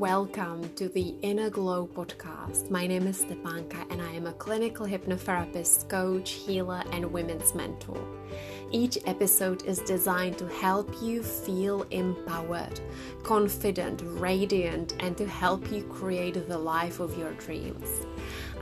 Welcome to the Inner Glow podcast. My name is Stepanka and I am a clinical hypnotherapist, coach, healer, and women's mentor. Each episode is designed to help you feel empowered, confident, radiant, and to help you create the life of your dreams.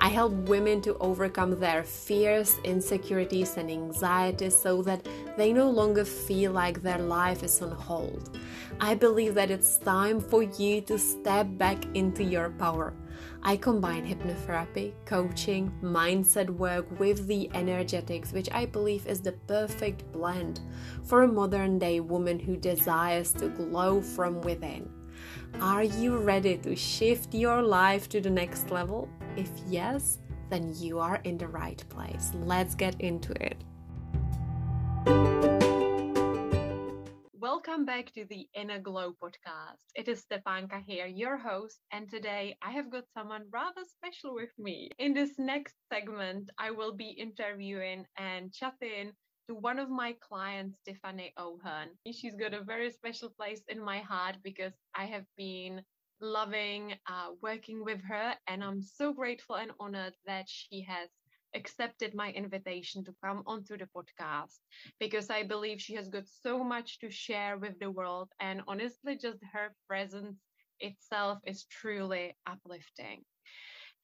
I help women to overcome their fears, insecurities, and anxieties so that they no longer feel like their life is on hold. I believe that it's time for you to step back into your power. I combine hypnotherapy, coaching, mindset work with the energetics, which I believe is the perfect blend for a modern day woman who desires to glow from within. Are you ready to shift your life to the next level? If yes, then you are in the right place. Let's get into it. Welcome back to the Inner Glow podcast. It is Stepanka here, your host, and today I have got someone rather special with me. In this next segment, I will be interviewing and chatting to one of my clients, Tiffany O'Hearn. She's got a very special place in my heart because I have been loving uh, working with her, and I'm so grateful and honored that she has accepted my invitation to come onto the podcast because I believe she has got so much to share with the world, and honestly, just her presence itself is truly uplifting.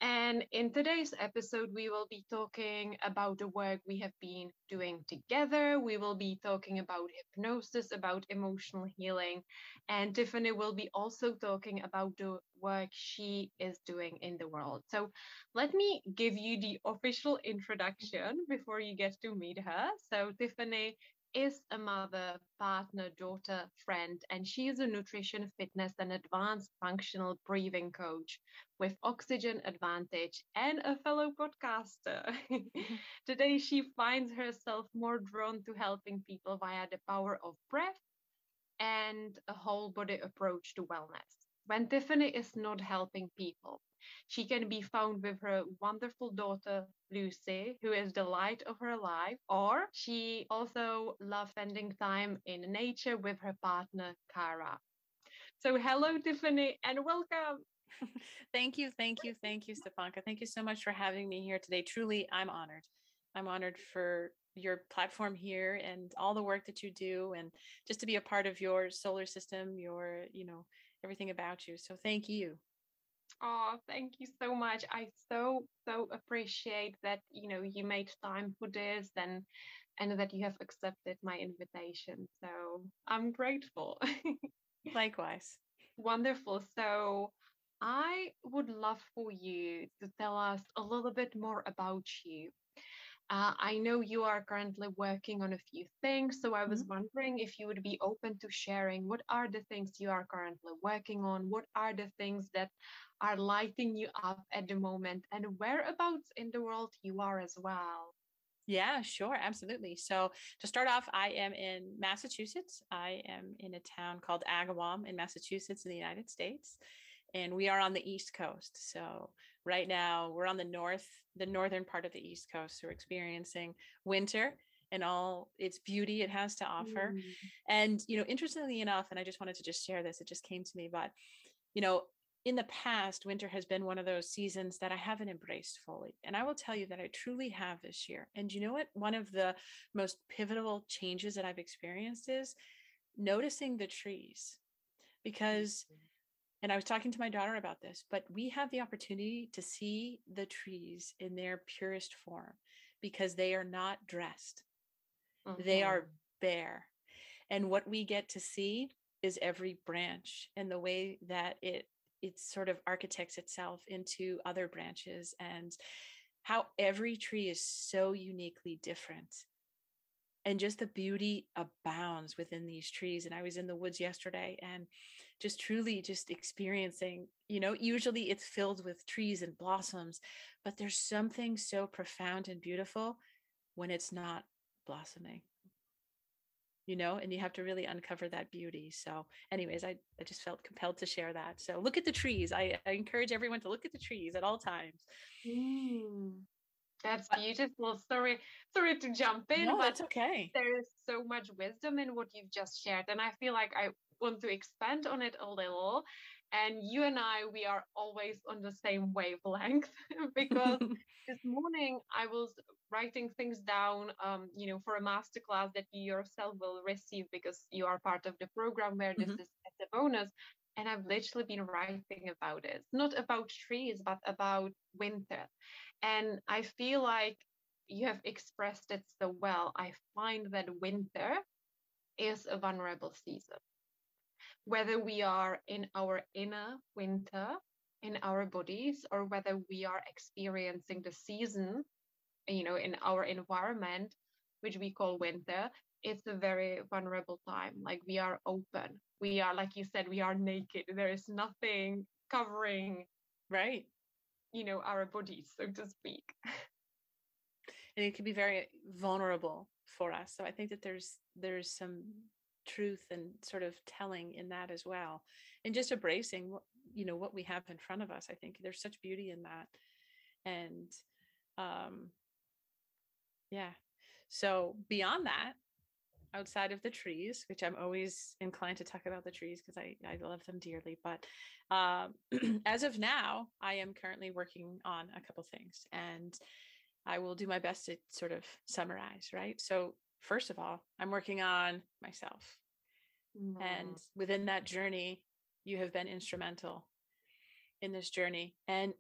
And in today's episode, we will be talking about the work we have been doing together. We will be talking about hypnosis, about emotional healing. And Tiffany will be also talking about the work she is doing in the world. So let me give you the official introduction before you get to meet her. So, Tiffany is a mother, partner, daughter, friend, and she is a nutrition, fitness, and advanced functional breathing coach with Oxygen Advantage and a fellow podcaster. Mm-hmm. Today, she finds herself more drawn to helping people via the power of breath and a whole body approach to wellness. When Tiffany is not helping people, she can be found with her wonderful daughter, Lucy, who is the light of her life, or she also loves spending time in nature with her partner, Kara. So, hello, Tiffany, and welcome. thank you, thank you, thank you, Stepanka. Thank you so much for having me here today. Truly, I'm honored. I'm honored for your platform here and all the work that you do and just to be a part of your solar system, your, you know, everything about you. So thank you. Oh, thank you so much. I so so appreciate that you know you made time for this and and that you have accepted my invitation. So I'm grateful. Likewise. Wonderful. So I would love for you to tell us a little bit more about you. Uh, I know you are currently working on a few things, so I was mm-hmm. wondering if you would be open to sharing what are the things you are currently working on, what are the things that are lighting you up at the moment, and whereabouts in the world you are as well. Yeah, sure, absolutely. So to start off, I am in Massachusetts. I am in a town called Agawam in Massachusetts in the United States and we are on the east coast so right now we're on the north the northern part of the east coast so we're experiencing winter and all its beauty it has to offer. Mm. and you know interestingly enough and i just wanted to just share this it just came to me but you know in the past winter has been one of those seasons that i haven't embraced fully and i will tell you that i truly have this year. And you know what? One of the most pivotal changes that i've experienced is noticing the trees because mm-hmm and I was talking to my daughter about this, but we have the opportunity to see the trees in their purest form because they are not dressed. Mm-hmm. They are bare. And what we get to see is every branch and the way that it it sort of architects itself into other branches and how every tree is so uniquely different and just the beauty abounds within these trees and i was in the woods yesterday and just truly just experiencing you know usually it's filled with trees and blossoms but there's something so profound and beautiful when it's not blossoming you know and you have to really uncover that beauty so anyways i, I just felt compelled to share that so look at the trees i, I encourage everyone to look at the trees at all times mm. That's beautiful. Sorry, sorry to jump in, no, but that's okay. There is so much wisdom in what you've just shared, and I feel like I want to expand on it a little. And you and I, we are always on the same wavelength because this morning I was writing things down, um, you know, for a masterclass that you yourself will receive because you are part of the program where this mm-hmm. is as a bonus. And I've literally been writing about it, not about trees, but about winter. And I feel like you have expressed it so well. I find that winter is a vulnerable season. Whether we are in our inner winter in our bodies or whether we are experiencing the season, you know, in our environment, which we call winter, it's a very vulnerable time. Like we are open. We are, like you said, we are naked. There is nothing covering, right? You know, our bodies, so to speak. And it can be very vulnerable for us. So I think that there's there's some truth and sort of telling in that as well. And just embracing what you know what we have in front of us. I think there's such beauty in that. And um yeah. So beyond that, outside of the trees, which I'm always inclined to talk about the trees because I, I love them dearly. But um, as of now, I am currently working on a couple things and I will do my best to sort of summarize, right? So, first of all, I'm working on myself. Mm-hmm. And within that journey, you have been instrumental in this journey. And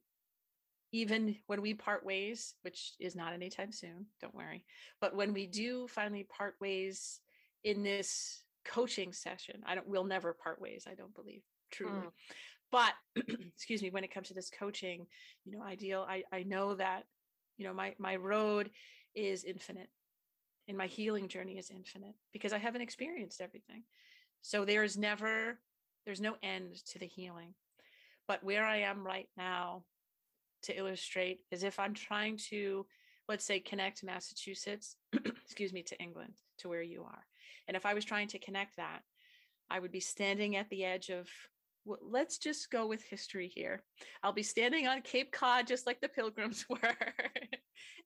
even when we part ways, which is not anytime soon, don't worry. But when we do finally part ways in this coaching session, I don't we'll never part ways, I don't believe truly. Mm. But excuse me, when it comes to this coaching, you know, ideal, I, I know that, you know, my my road is infinite and my healing journey is infinite because I haven't experienced everything. So there's never, there's no end to the healing. But where I am right now, to illustrate is if I'm trying to, let's say, connect Massachusetts, excuse me, to England, to where you are. And if I was trying to connect that, I would be standing at the edge of, well, let's just go with history here. I'll be standing on Cape Cod, just like the pilgrims were,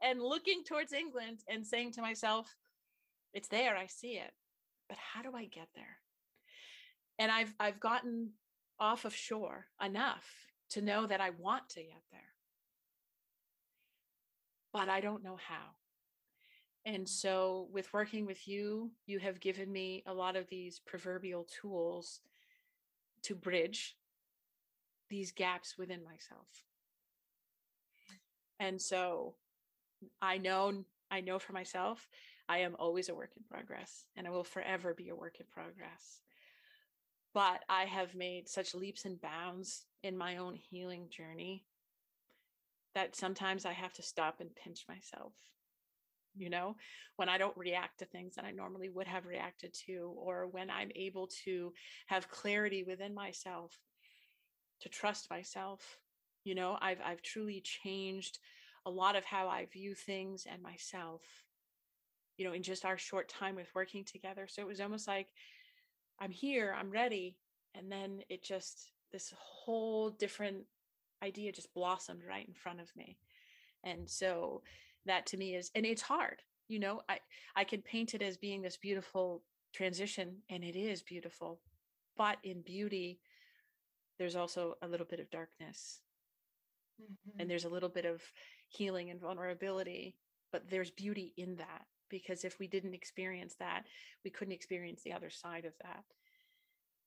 and looking towards England and saying to myself, it's there, I see it. But how do I get there? And I've I've gotten off of shore enough to know that I want to get there but I don't know how. And so, with working with you, you have given me a lot of these proverbial tools to bridge these gaps within myself. And so, I know, I know for myself, I am always a work in progress and I will forever be a work in progress. But I have made such leaps and bounds in my own healing journey that sometimes I have to stop and pinch myself. You know, when I don't react to things that I normally would have reacted to, or when I'm able to have clarity within myself, to trust myself. You know, I've I've truly changed a lot of how I view things and myself, you know, in just our short time with working together. So it was almost like I'm here, I'm ready. And then it just, this whole different idea just blossomed right in front of me and so that to me is and it's hard you know i i can paint it as being this beautiful transition and it is beautiful but in beauty there's also a little bit of darkness mm-hmm. and there's a little bit of healing and vulnerability but there's beauty in that because if we didn't experience that we couldn't experience the other side of that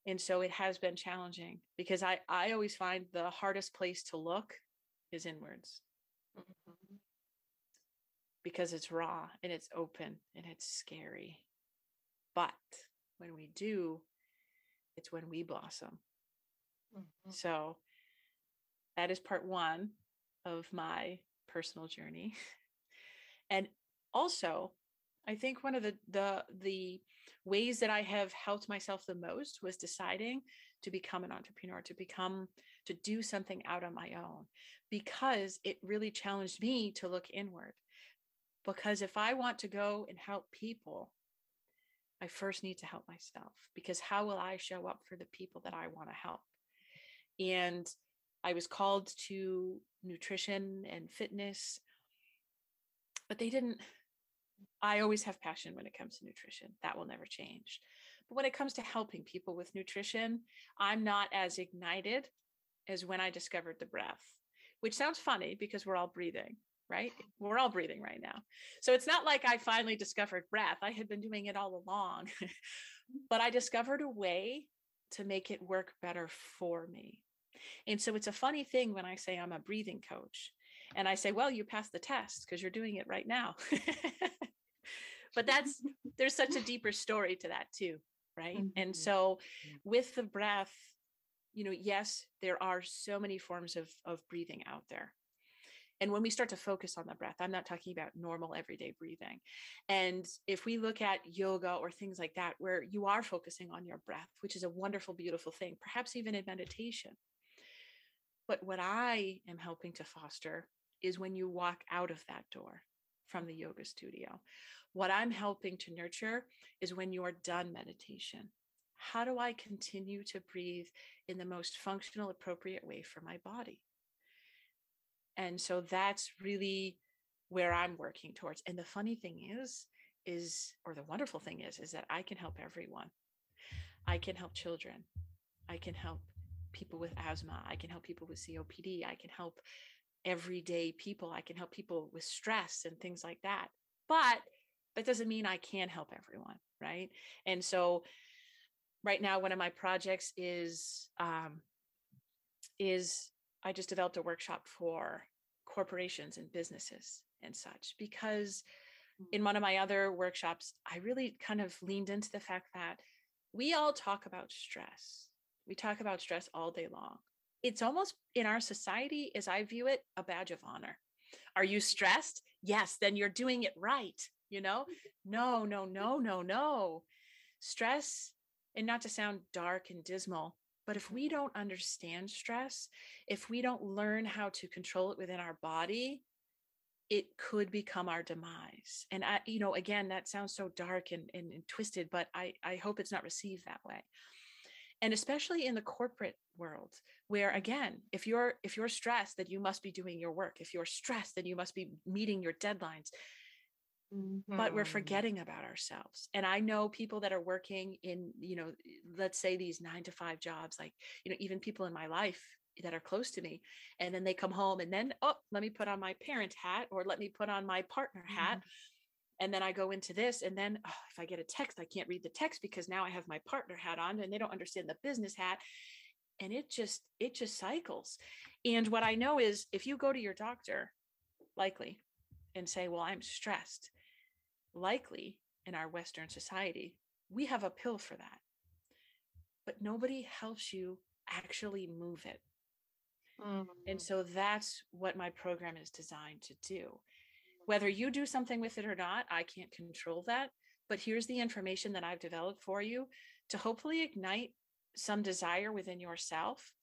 and so it has been challenging because i i always find the hardest place to look is inwards mm-hmm. Because it's raw and it's open and it's scary but when we do it's when we blossom mm-hmm. so that is part one of my personal journey and also I think one of the the the ways that I have helped myself the most was deciding to become an entrepreneur, to become to do something out on my own because it really challenged me to look inward. Because if I want to go and help people, I first need to help myself because how will I show up for the people that I want to help? And I was called to nutrition and fitness, but they didn't I always have passion when it comes to nutrition. That will never change. But when it comes to helping people with nutrition, I'm not as ignited as when I discovered the breath, which sounds funny because we're all breathing, right? We're all breathing right now. So it's not like I finally discovered breath. I had been doing it all along, but I discovered a way to make it work better for me. And so it's a funny thing when I say I'm a breathing coach and I say, well, you passed the test because you're doing it right now. but that's, there's such a deeper story to that too. Right. Mm-hmm. And so with the breath, you know, yes, there are so many forms of, of breathing out there. And when we start to focus on the breath, I'm not talking about normal everyday breathing. And if we look at yoga or things like that, where you are focusing on your breath, which is a wonderful, beautiful thing, perhaps even in meditation. But what I am helping to foster is when you walk out of that door from the yoga studio. What I'm helping to nurture is when you're done meditation. How do I continue to breathe in the most functional, appropriate way for my body? And so that's really where i'm working towards. And the funny thing is is or the wonderful thing is is that i can help everyone. I can help children. I can help people with asthma. I can help people with copd i can help everyday people. I can help people with stress and things like that. But that doesn't mean i can help everyone right? And so right now one of my projects is um is I just developed a workshop for corporations and businesses and such because in mm. one of my other workshops, I really kind of leaned into the fact that we all talk about stress. We talk about stress all day long. It's almost in our society, as I view it, a badge of honor. Are you stressed? Yes, then you're doing it right. You know, no, no, no, no, no. Stress, and not to sound dark and dismal, but if we don't understand stress, if we don't learn how to control it within our body, it could become our demise. And I, you know, again, that sounds so dark and, and, and twisted, but I, I hope it's not received that way. And especially in the corporate world, where again, if you're if you're stressed, that you must be doing your work. If you're stressed, then you must be meeting your deadlines. Mm-hmm. but we're mm-hmm. forgetting about ourselves and i know people that are working in you know let's say these 9 to 5 jobs like you know even people in my life that are close to me and then they come home and then oh let me put on my parent hat or let me put on my partner hat mm-hmm. and then i go into this and then oh, if i get a text i can't read the text because now i have my partner hat on and they don't understand the business hat and it just it just cycles and what i know is if you go to your doctor likely and say well i'm stressed likely in our Western society, we have a pill for that. But nobody helps you actually move it. Mm-hmm. And so that's what my program is designed to do. Whether you do something with it or not, I can't control that. But here's the information that I've developed for you to hopefully ignite some desire within yourself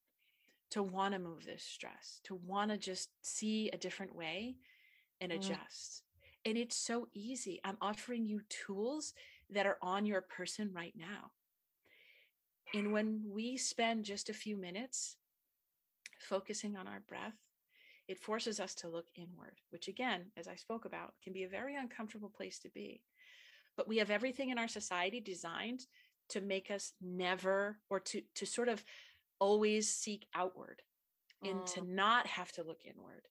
to want to move this stress, to want to just see a different way and mm-hmm. adjust. And it's so easy. I'm offering you tools that are on your person right now. And when we spend just a few minutes focusing on our breath, it forces us to look inward, which again, as I spoke about, can be a very uncomfortable place to be. But we have everything in our society designed to make us never or to to sort of always seek outward and to mm. not have to look inward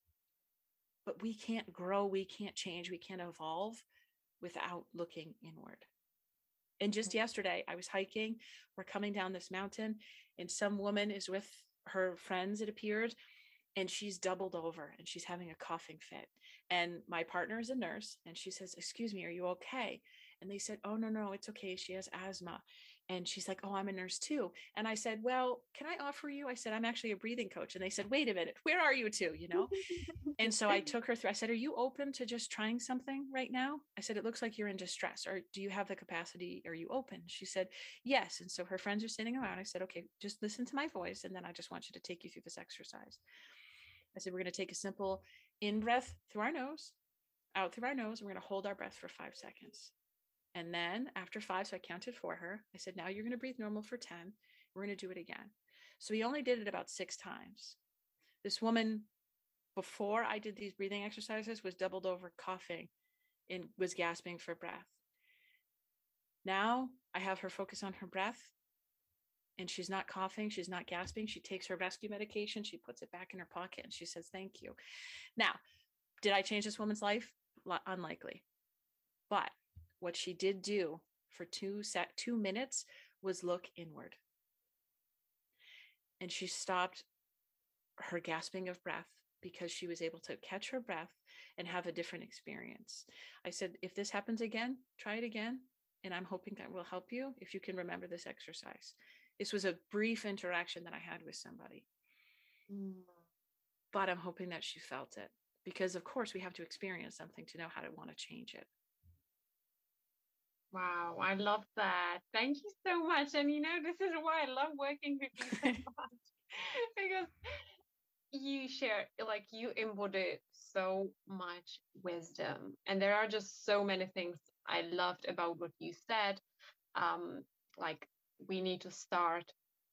but we can't grow, we can't change, we can't evolve without looking inward. And just mm-hmm. yesterday, I was hiking, we're coming down this mountain, and some woman is with her friends, it appeared, and she's doubled over and she's having a coughing fit. And my partner is a nurse, and she says, Excuse me, are you okay? And they said, Oh, no, no, it's okay. She has asthma. And she's like, Oh, I'm a nurse too. And I said, Well, can I offer you? I said, I'm actually a breathing coach. And they said, Wait a minute, where are you two? You know? and so I took her through. I said, Are you open to just trying something right now? I said, It looks like you're in distress. Or do you have the capacity? Are you open? She said, Yes. And so her friends are sitting around. I said, Okay, just listen to my voice. And then I just want you to take you through this exercise. I said, We're going to take a simple in breath through our nose, out through our nose. And We're going to hold our breath for five seconds. And then after five, so I counted for her. I said, now you're going to breathe normal for 10. We're going to do it again. So we only did it about six times. This woman, before I did these breathing exercises, was doubled over coughing and was gasping for breath. Now I have her focus on her breath and she's not coughing, she's not gasping. She takes her rescue medication, she puts it back in her pocket and she says, Thank you. Now, did I change this woman's life? Unlikely. But what she did do for two set two minutes was look inward. And she stopped her gasping of breath because she was able to catch her breath and have a different experience. I said, if this happens again, try it again. And I'm hoping that will help you if you can remember this exercise. This was a brief interaction that I had with somebody. Mm. But I'm hoping that she felt it because, of course, we have to experience something to know how to want to change it. Wow, I love that. Thank you so much. And you know, this is why I love working with you so much because you share, like, you embody so much wisdom. And there are just so many things I loved about what you said. Um, like, we need to start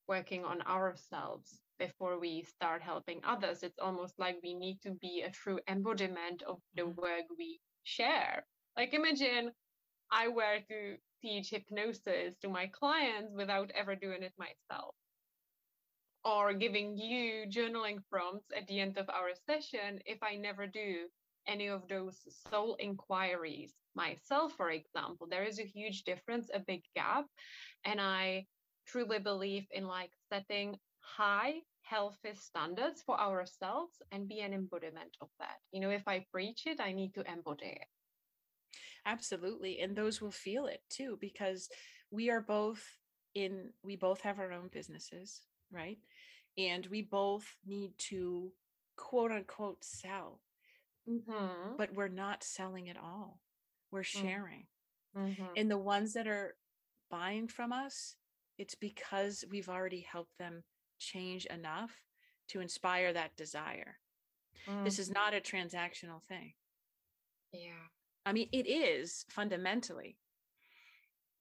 working on ourselves before we start helping others. It's almost like we need to be a true embodiment of the mm-hmm. work we share. Like, imagine I were to teach hypnosis to my clients without ever doing it myself. Or giving you journaling prompts at the end of our session if I never do any of those soul inquiries myself, for example. There is a huge difference, a big gap. And I truly believe in like setting high healthy standards for ourselves and be an embodiment of that. You know, if I preach it, I need to embody it. Absolutely. And those will feel it too, because we are both in, we both have our own businesses, right? And we both need to quote unquote sell. Mm-hmm. But we're not selling at all. We're mm. sharing. Mm-hmm. And the ones that are buying from us, it's because we've already helped them change enough to inspire that desire. Mm-hmm. This is mm-hmm. not a transactional thing. Yeah. I mean, it is fundamentally.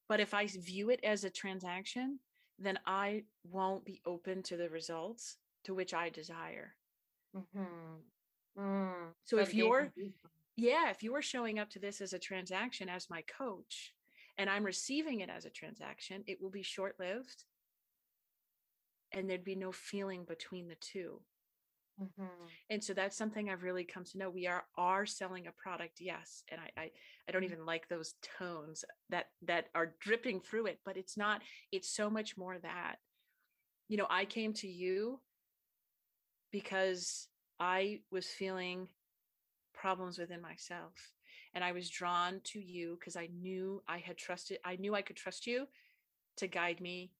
But if I view it as a transaction, then I won't be open to the results to which I desire. Mm-hmm. Mm. So if you're, yeah, if you are showing up to this as a transaction as my coach and I'm receiving it as a transaction, it will be short lived and there'd be no feeling between the 2 Mm-hmm. And so that's something I've really come to know. We are are selling a product, yes, and I, I I don't even like those tones that that are dripping through it, but it's not. It's so much more that, you know, I came to you because I was feeling problems within myself, and I was drawn to you because I knew I had trusted. I knew I could trust you to guide me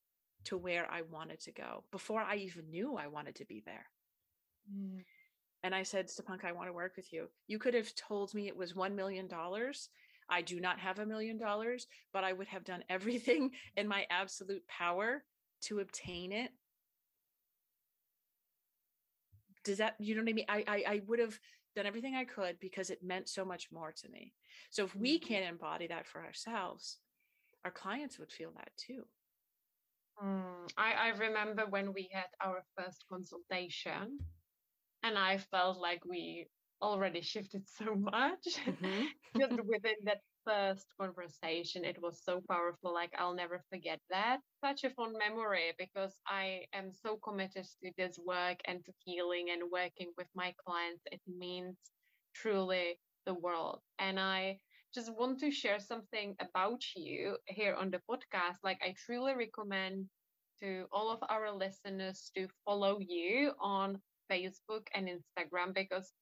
to where I wanted to go before I even knew I wanted to be there. Mm. And I said, Stepanka, I want to work with you. You could have told me it was $1 million. I do not have a million dollars, but I would have done everything in my absolute power to obtain it. Does that, you know what I mean? I, I, I would have done everything I could because it meant so much more to me. So if we mm-hmm. can't embody that for ourselves, our clients would feel that too. Mm, I, I remember when we had our first consultation and I felt like we already shifted so much. Mm-hmm. Just within that first conversation, it was so powerful. Like I'll never forget that. Such a fond memory because I am so committed to this work and to healing and working with my clients. It means truly the world. And I just want to share something about you here on the podcast. Like I truly recommend to all of our listeners to follow you on Facebook and Instagram because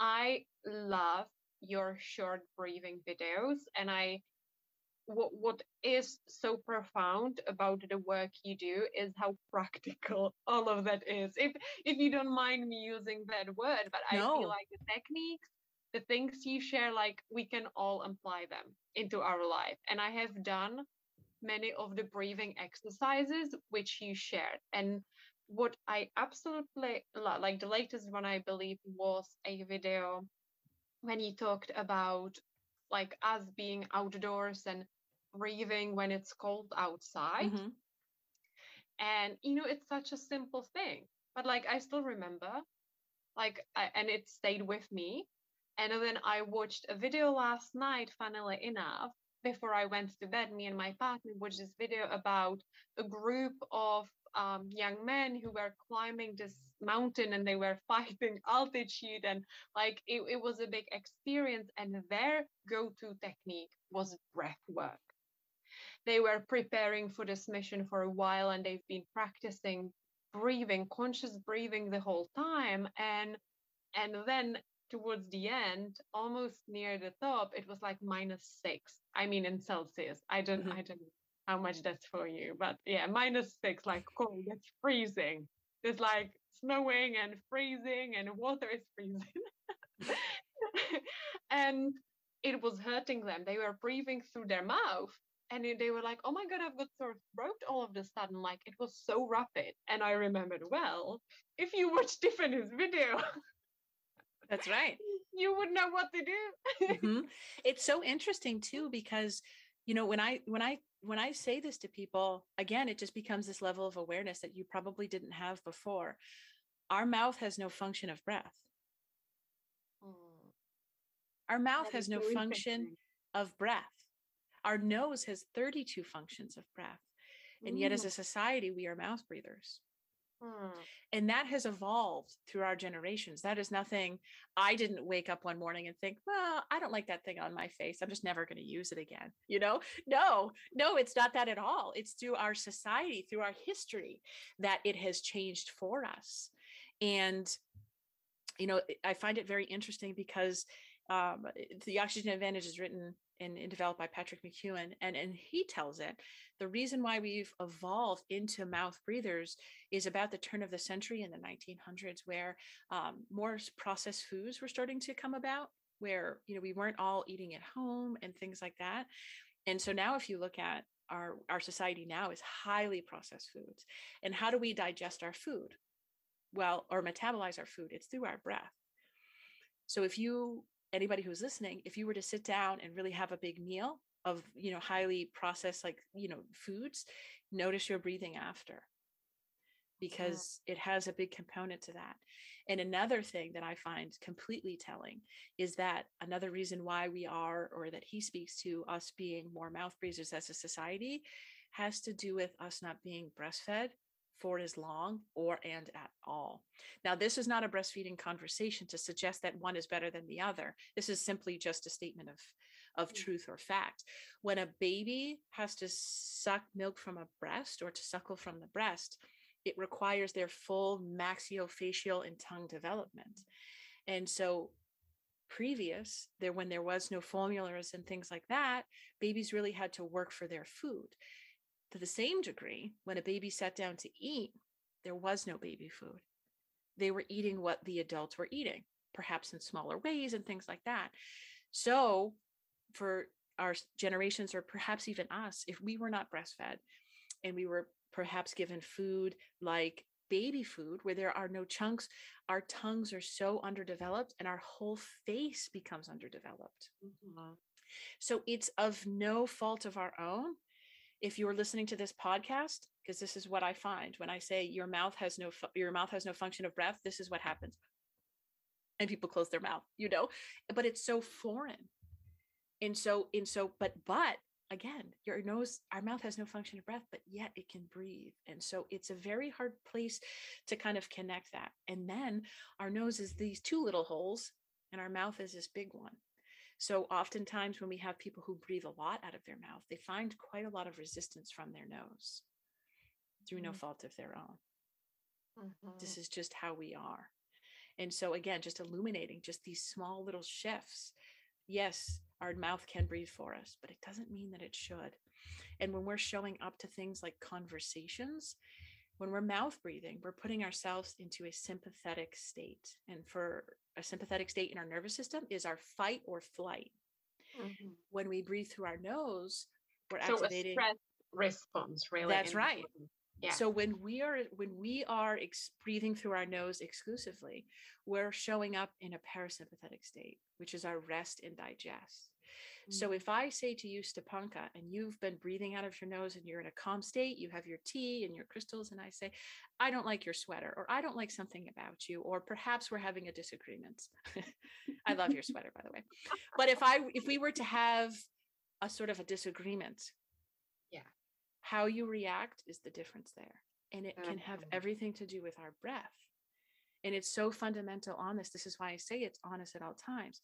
I love your short breathing videos and I what what is so profound about the work you do is how practical all of that is. If if you don't mind me using that word, but no. I feel like the techniques, the things you share, like we can all apply them into our life. And I have done many of the breathing exercises which you shared. And what I absolutely like the latest one I believe was a video when he talked about like us being outdoors and breathing when it's cold outside. Mm-hmm. And you know, it's such a simple thing, but like I still remember, like, I, and it stayed with me. And then I watched a video last night, funnily enough, before I went to bed, me and my partner watched this video about a group of um, young men who were climbing this mountain and they were fighting altitude and like it, it was a big experience and their go-to technique was breath work they were preparing for this mission for a while and they've been practicing breathing conscious breathing the whole time and and then towards the end almost near the top it was like minus six i mean in celsius i don't mm-hmm. i don't know how much that's for you but yeah minus six like cold it's freezing it's like snowing and freezing and water is freezing and it was hurting them they were breathing through their mouth and they were like, "Oh my god, I've got sore throat all of a sudden!" Like it was so rapid, and I remembered well. If you watch Tiffany's video, that's right, you would know what to do. mm-hmm. It's so interesting too because you know when I when I when I say this to people, again, it just becomes this level of awareness that you probably didn't have before. Our mouth has no function of breath. Mm. Our mouth that has no function of breath our nose has 32 functions of breath. And yet, as a society, we are mouth breathers. Hmm. And that has evolved through our generations. That is nothing. I didn't wake up one morning and think, well, I don't like that thing on my face. I'm just never going to use it again. You know, no, no, it's not that at all. It's through our society, through our history that it has changed for us. And, you know, I find it very interesting because um, the oxygen advantage is written and, and, developed by Patrick McKeown. And, and he tells it the reason why we've evolved into mouth breathers is about the turn of the century in the 1900s, where um, more processed foods were starting to come about, where you know we weren't all eating at home and things like that. And so now, if you look at our our society now is highly processed foods, and how do we digest our food? Well, or metabolize our food? It's through our breath. So if you anybody who's listening, if you were to sit down and really have a big meal of, you know, highly processed, like, you know, foods, notice your breathing after because yeah. it has a big component to that. And another thing that I find completely telling is that another reason why we are, or that he speaks to us being more mouth breathers as a society, has to do with us not being breastfed for as long or and at all. Now, this is not a breastfeeding conversation to suggest that one is better than the other. This is simply just a statement of, of mm. truth or fact. When a baby has to suck milk from a breast or to suckle from the breast, it requires their full maxillofacial and tongue development. And so previous there when there was no formulas and things like that babies really had to work for their food to the same degree, when a baby sat down to eat, there was no baby food. They were eating what the adults were eating, perhaps in smaller ways and things like that. So, for our generations, or perhaps even us, if we were not breastfed and we were perhaps given food like baby food where there are no chunks, our tongues are so underdeveloped and our whole face becomes underdeveloped. Mm-hmm. So it's of no fault of our own if you're listening to this podcast because this is what i find when i say your mouth has no fu- your mouth has no function of breath this is what happens. And people close their mouth you know? But it's so foreign. And so and so but but again your nose our mouth has no function of breath but yet it can breathe. And so it's a very hard place to kind of connect that. And then our nose is these two little holes and our mouth is this big one so, oftentimes, when we have people who breathe a lot out of their mouth, they find quite a lot of resistance from their nose through mm-hmm. no fault of their own. Mm-hmm. This is just how we are. And so, again, just illuminating just these small little shifts. Yes, our mouth can breathe for us, but it doesn't mean that it should. And when we're showing up to things like conversations, when we're mouth breathing, we're putting ourselves into a sympathetic state. And for a sympathetic state in our nervous system is our fight or flight. Mm-hmm. When we breathe through our nose, we're so activating response. Really, that's right. Yeah. So when we are when we are ex- breathing through our nose exclusively, we're showing up in a parasympathetic state, which is our rest and digest. So mm-hmm. if I say to you, Stepanka, and you've been breathing out of your nose and you're in a calm state, you have your tea and your crystals, and I say, I don't like your sweater, or I don't like something about you, or perhaps we're having a disagreement. I love your sweater, by the way. But if I if we were to have a sort of a disagreement. Yeah. How you react is the difference there. And it can have Mm-hmm. everything to do with our breath. And it's so fundamental on this. This is why I say it's honest at all times.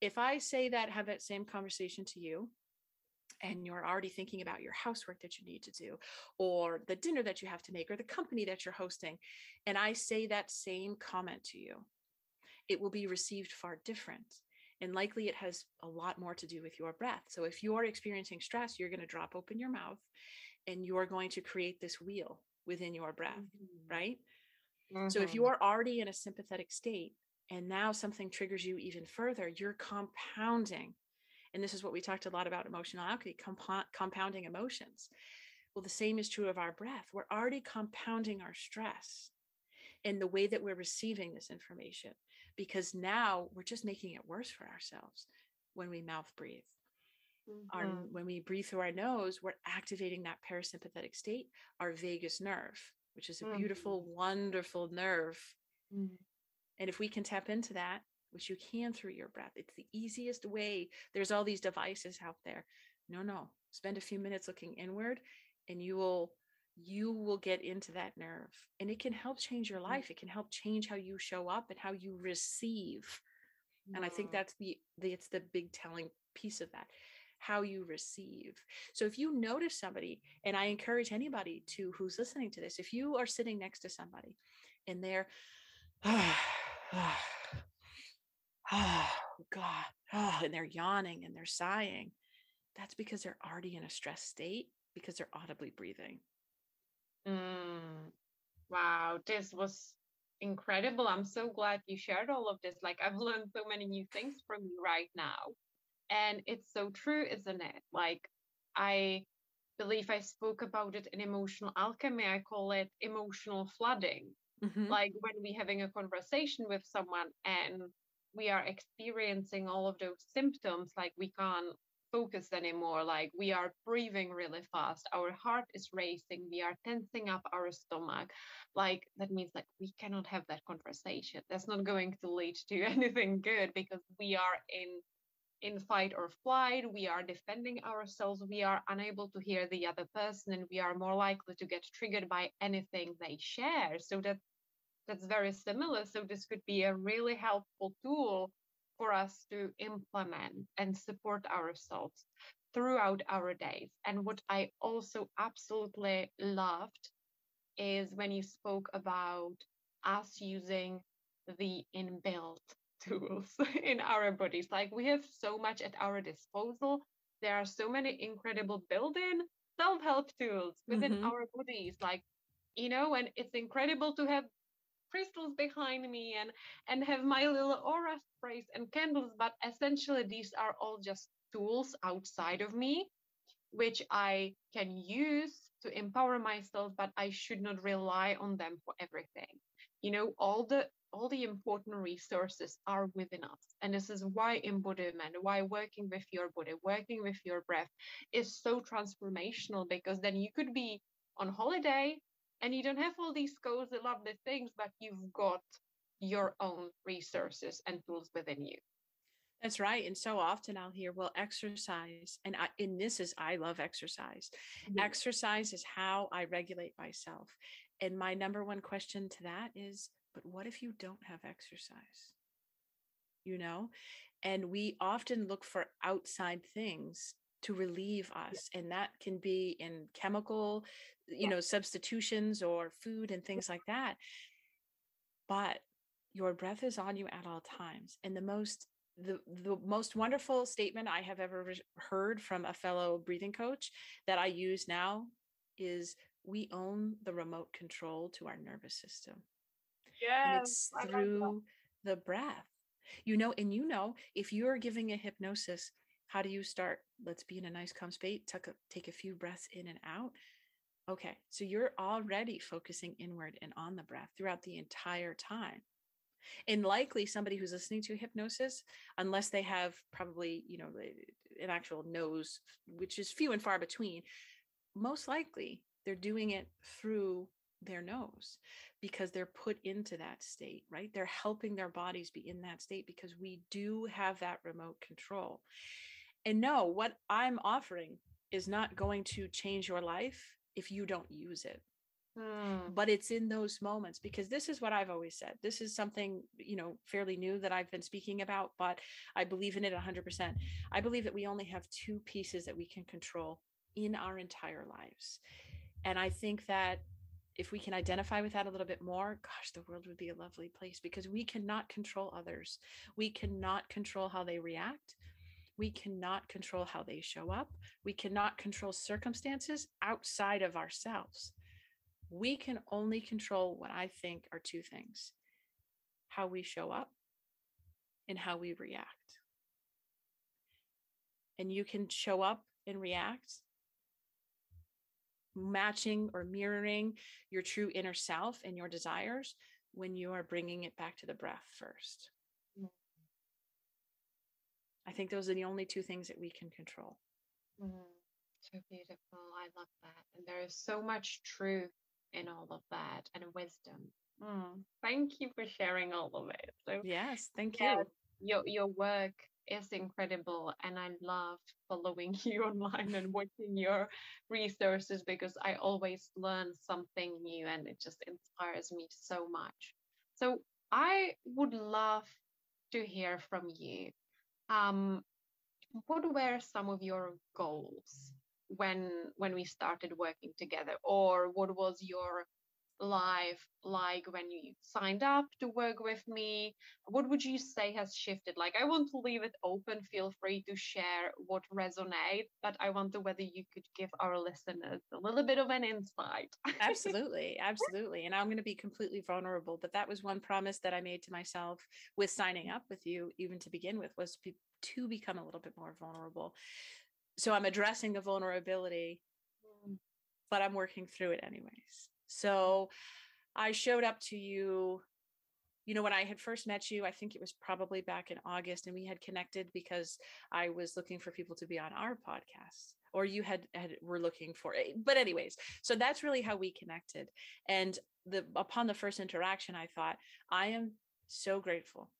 If I say that, have that same conversation to you, and you're already thinking about your housework that you need to do, or the dinner that you have to make, or the company that you're hosting, and I say that same comment to you, it will be received far different. And likely it has a lot more to do with your breath. So if you're experiencing stress, you're going to drop open your mouth and you're going to create this wheel within your breath, Mhm. right? So if Mhm. you are already in a sympathetic state and now something triggers you even further, you're compounding. And this is what we talked a lot about emotional alchemy, compo- compounding emotions. Well, the same is true of our breath. We're already compounding our stress in the way that we're receiving this information because now we're just making it worse for ourselves when we mouth breathe our Mhm. when we breathe through our nose we're activating that parasympathetic state our vagus nerve which is a beautiful wonderful nerve Mhm. And if we can tap into that which you can through your breath it's the easiest way. There's all these devices out there. No no. Spend a few minutes looking inward and you will you will get into that nerve. And it can help change your Mm. life. It can help change how you show up and how you receive. And i think Mhm. that's the, the it's the big telling piece of that how you receive. So if you notice somebody and i encourage anybody to who's listening to this if you are sitting next to somebody and they're oh god oh, and they're yawning and they're sighing that's because they're already in a stress state because they're audibly breathing Mm. Wow, this was incredible. I'm so glad you shared all of this. Like, I've learned so many new things from you right now. And it's so true, isn't it? Like, I believe I spoke about it in emotional alchemy. I call it emotional flooding. Mhm. Like, when we're having a conversation with someone and we are experiencing all of those symptoms, like we can't focus anymore, like we are breathing really fast, our heart is racing, we are tensing up our stomach. Like, that means like we cannot have that conversation. That's not going to lead to anything good because we are in in fight or flight, we are defending ourselves, we are unable to hear the other person, and we are more likely to get triggered by anything they share. So that that's very similar. So this could be a really helpful tool for us to implement and support ourselves throughout our days. And what I also absolutely loved is when you spoke about us using the inbuilt tools in our bodies. Like we have so much at our disposal. There are so many incredible built-in self-help tools within Mhm. our bodies. Like, you know, and it's incredible to have crystals behind me and and have my little aura sprays and candles. But essentially these are all just tools outside of me which I can use to empower myself, but I should not rely on them for everything. You know, all the all the important resources are within us. And this is why embodiment, why working with your body, working with your breath is so transformational because then you could be on holiday and you don't have all these cozy, lovely things, but you've got your own resources and tools within you. That's right. And so often I'll hear, well, exercise. And I and this is I love exercise. Yeah. Exercise is how I regulate myself. And my number one question to that is, but what if you don't have exercise? You know? And we often look for outside things to relieve us. And that can be in chemical, you Yeah. know, substitutions or food and things like that. But your breath is on you at all times. And the most the the most wonderful statement I have ever heard from a fellow breathing coach that I use now is we own the remote control to our nervous system. Yeah. And it's through the breath. You know, and you know, if you're giving a hypnosis, how do you start? Let's be in a nice calm state, tuck a, take a few breaths in and out. Okay, so you're already focusing inward and on the breath throughout the entire time and likely somebody who's listening to hypnosis unless they have probably you know an actual nose which is few and far between most likely they're doing it through their nose because they're put into that state right they're helping their bodies be in that state because we do have that remote control and know what I'm offering is not going to change your life if you don't use it. Mm. But it's in those moments because this is what I've always said. This is something, you know, fairly new that I've been speaking about, but I believe in it 100%. I believe that we only have two pieces that we can control in our entire lives. And I think that if we can identify with that a little bit more, gosh, the world would be a lovely place because we cannot control others. We cannot control how they react. We cannot control how they show up. We cannot control circumstances outside of ourselves. We can only control what I think are two things how we show up and how we react. And you can show up and react matching or mirroring your true inner self and your desires when you are bringing it back to the breath first. I think those are the only two things that we can control. Mm. So beautiful. I love that. And there is so much truth in all of that and wisdom. Mm. Thank you for sharing all of it. So, yes, thank yeah, you. Your your work is incredible and I love following you online and watching your resources because I always learn something new and it just inspires me so much. So I would love to hear from you. Um, what were some of your goals when when we started working together, or what was your life like when you signed up to work with me what would you say has shifted? Like i want to leave it open. Feel free to share what resonates but i wonder whether you could give our listeners a little bit of an insight. Absolutely absolutely and i'm going to be completely vulnerable but that was one promise that i made to myself with signing up with you even to begin with was to become a little bit more vulnerable. So i'm addressing the vulnerability mm. but i'm working through it anyways so I showed up to you, you know, when I had first met you, I think it was probably back in August, and we had connected because I was looking for people to be on our podcast or you had, had were looking for it but anyways so that's really how we connected and the upon the first interaction i thought i am so grateful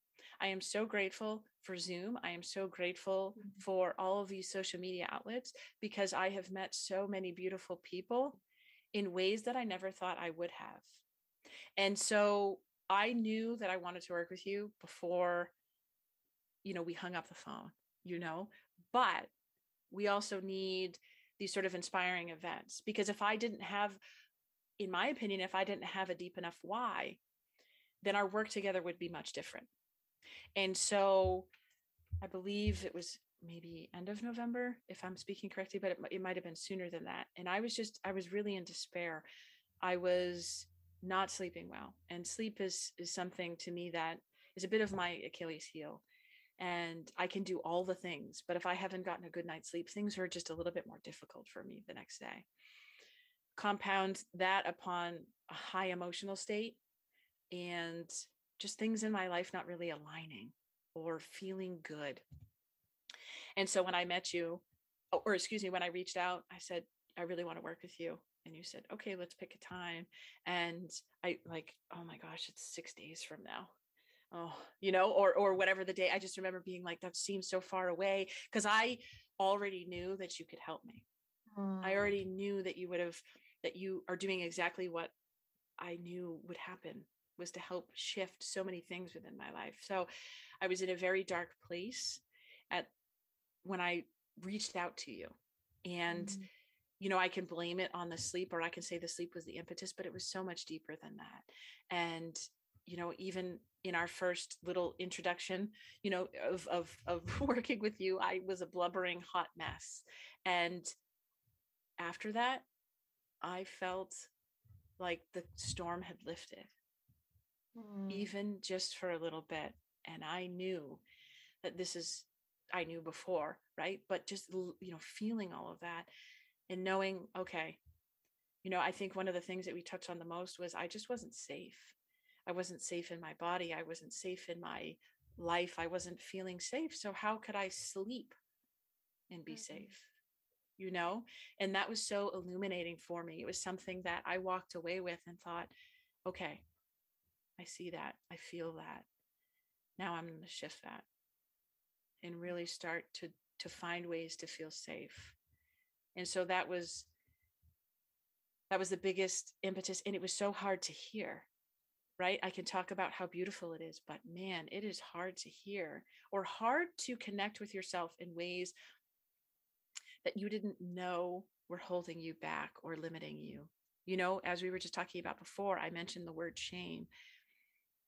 i am so grateful for zoom i am so grateful mm-hmm. for all of these social media outlets because i have met so many beautiful people in ways that I never thought I would have. And so I knew that I wanted to work with you before, you know, we hung up the phone, you know, but we also need these sort of inspiring events because if I didn't have, in my opinion, if I didn't have a deep enough why, then our work together would be much different. And so I believe it was maybe end of November, if I'm speaking correctly, but it, it might have been sooner than that. And I was just, I was really in despair. I was not sleeping well. And sleep is, is something to me that is a bit of my Achilles heel. And I can do all the things, but if I haven't gotten a good night's sleep, things are just a little bit more difficult for me the next day. Compound that upon a high emotional state and just things in my life not really aligning or feeling good and so when I met you, oh, or excuse me, when I reached out, I said, I really want to work with you. And you said, okay, let's pick a time. And I like, oh my gosh, it's six days from now. Oh, you know, or or whatever the day. I just remember being like, that seems so far away. Cause I already knew that you could help me. Mm. I already knew that you would have that you are doing exactly what I knew would happen was to help shift so many things within my life. So I was in a very dark place at when I reached out to you. And, mm-hmm. you know, I can blame it on the sleep or I can say the sleep was the impetus, but it was so much deeper than that. And, you know, even in our first little introduction, you know, of of of working with you, I was a blubbering hot mess. And after that, I felt like the storm had lifted. Mm. Even just for a little bit. And I knew that this is I knew before, right? But just, you know, feeling all of that and knowing, okay, you know, I think one of the things that we touched on the most was I just wasn't safe. I wasn't safe in my body. I wasn't safe in my life. I wasn't feeling safe. So, how could I sleep and be mm-hmm. safe? You know, and that was so illuminating for me. It was something that I walked away with and thought, okay, I see that. I feel that. Now I'm going to shift that and really start to to find ways to feel safe. And so that was that was the biggest impetus and it was so hard to hear right? I can talk about how beautiful it is but man it is hard to hear or hard to connect with yourself in ways that you didn't know were holding you back or limiting you. You know as we were just talking about before i mentioned the word shame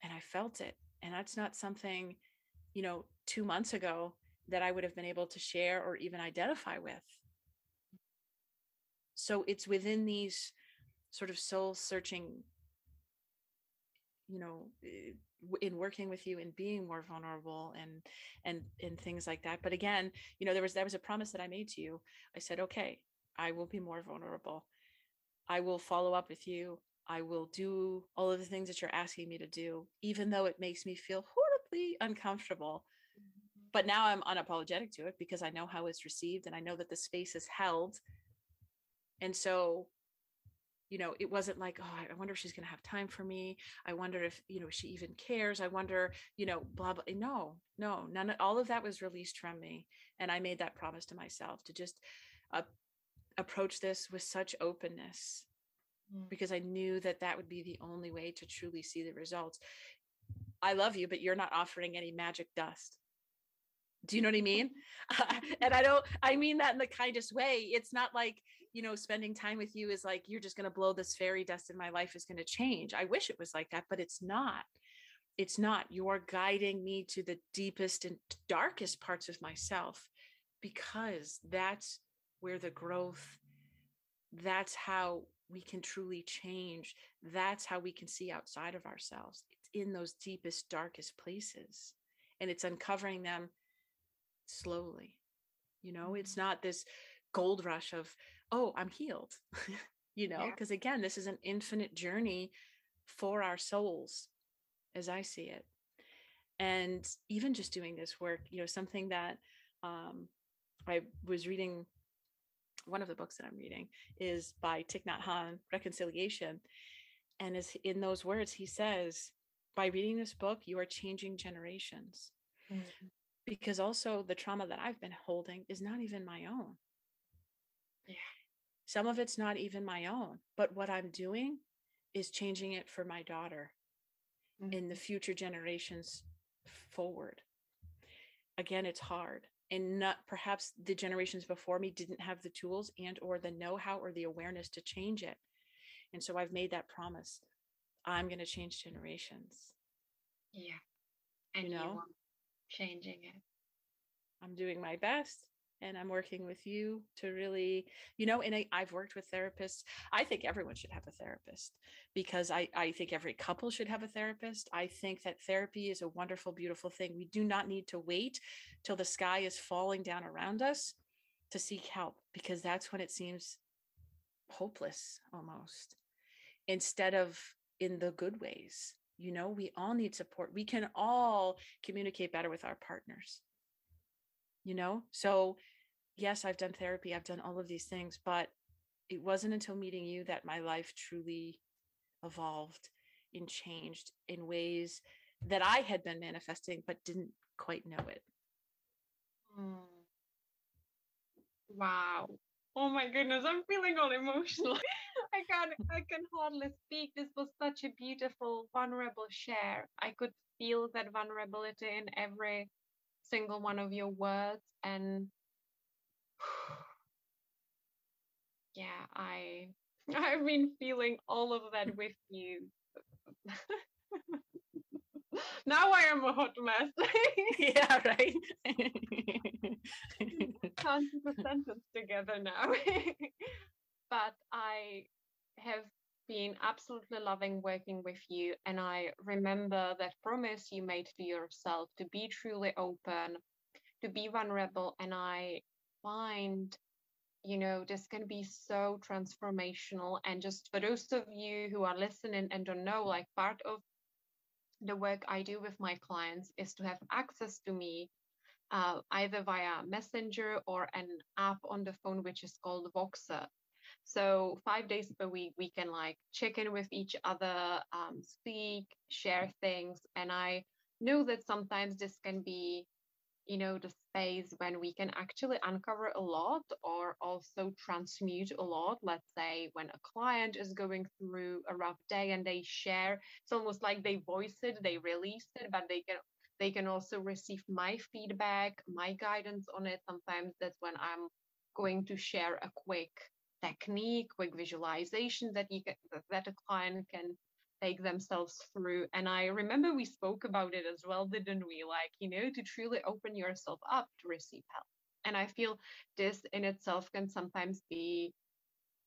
and i felt it. And that's not something you know 2 months ago that i would have been able to share or even identify with. So it's within these sort of soul searching you know eh, in working with you and being more vulnerable and and and things like that. But again you know there was there was a promise that i made to you. I said okay i will be more vulnerable. I will follow up with you. I will do all of the things that you're asking me to do even though it makes me feel horribly uncomfortable but now i'm unapologetic to it because i know how it's received and i know that the space is held. And so you know it wasn't like oh i wonder if she's going to have time for me. I wonder if you know she even cares. I wonder you know blah blah. No no none of all of that was released from me and i made that promise to myself to just uh, approach this with such openness mm. because i knew that that would be the only way to truly see the results i love you but you're not offering any magic dust do you know what i mean and i don't i mean that in the kindest way it's not like you know, spending time with you is like, you're just going to blow this fairy dust and my life is going to change. I wish it was like that, but it's not. It's not. You're guiding me to the deepest and darkest parts of myself because that's where the growth, that's how we can truly change. That's how we can see outside of ourselves. In those deepest, darkest places. And it's uncovering them slowly. You know, it's mm-hmm. not this gold rush of oh, I'm healed, you know, because yeah. again, this is an infinite journey for our souls as I see it. And even just doing this work, you know, something that um, I was reading, one of the books that I'm reading is by Thich Nhat Hanh, Reconciliation. And as in those words, he says, by reading this book, you are changing generations. Mm-hmm. Because also the trauma that I've been holding is not even my own. Yeah. Some of it's not even my own, but what I'm doing is changing it for my daughter mm-hmm. in the mm-hmm. future generations forward. Again, it's hard. And not perhaps the generations before me didn't have the tools and or the know-how or the awareness to change it. And so I've made that promise. I'm going to change generations. Yeah. And you know, changing it. I'm doing my best and I'm working with you to really, you know, and I, have worked with therapists. I think everyone should have a therapist because I, I think every couple should have a therapist. I think that therapy is a wonderful, beautiful thing. We do not need to wait till the sky is falling down around us to seek help because that's when it seems hopeless almost instead of in the good ways. You know, we all need support. We can all communicate better with our partners you know so yes i've done therapy i've done all of these things but it wasn't until meeting you that my life truly evolved and changed in ways that i had been manifesting but didn't quite know it mm. wow oh my goodness i'm feeling all emotional i can't i can hardly speak. This was such a beautiful vulnerable share. I could feel that vulnerability in every single one of your words and yeah i i've been feeling all of that with you. Now i am a hot mess. Yeah right. Can't keep a sentence together now. But i have been absolutely loving working with you. And I remember that promise you made to yourself to be truly open, to be vulnerable. And I find, you know, this can be so transformational. And just for those of you who are listening and don't know, like part of the work I do with my clients is to have access to me uh, either via messenger or an app on the phone which is called voxer so five days per week, we can like check in with each other, um, speak, share things. And I know that sometimes this can be you know, the space when we can actually uncover a lot or also transmute a lot. Let's say when a client is going through a rough day and they share, it's almost like they voice it, they release it, but they can they can also receive my feedback, my guidance on it. Sometimes that's when I'm going to share a quick technique, quick visualization that you can, that a client can take themselves through. And I remember we spoke about it as well, didn't we? Like, you know, to truly open yourself up to receive help. And I feel this in itself can sometimes be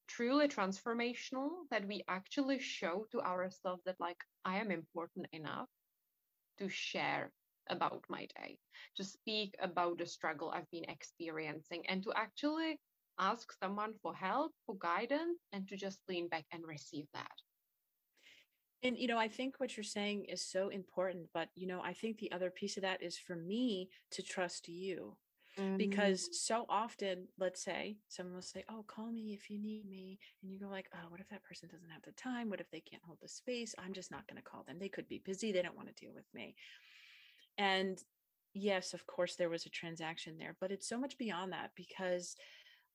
truly transformational that we actually show to ourselves that, like, I am important enough to share about my day, to speak about the struggle I've been experiencing, and to actually ask someone for help, for guidance, and to just lean back and receive that. And, you know, I think what you're saying is so important. But, you know, I think the other piece of that is for me to trust you. Mm-hmm. Because so often, let's say someone will say, Oh, call me if you need me. And you go, like, oh, what if that person doesn't have the time? What if they can't hold the space? I'm just not going to call them. They could be busy. They don't want to deal with me. And yes, of course, there was a transaction there, but it's so much beyond that because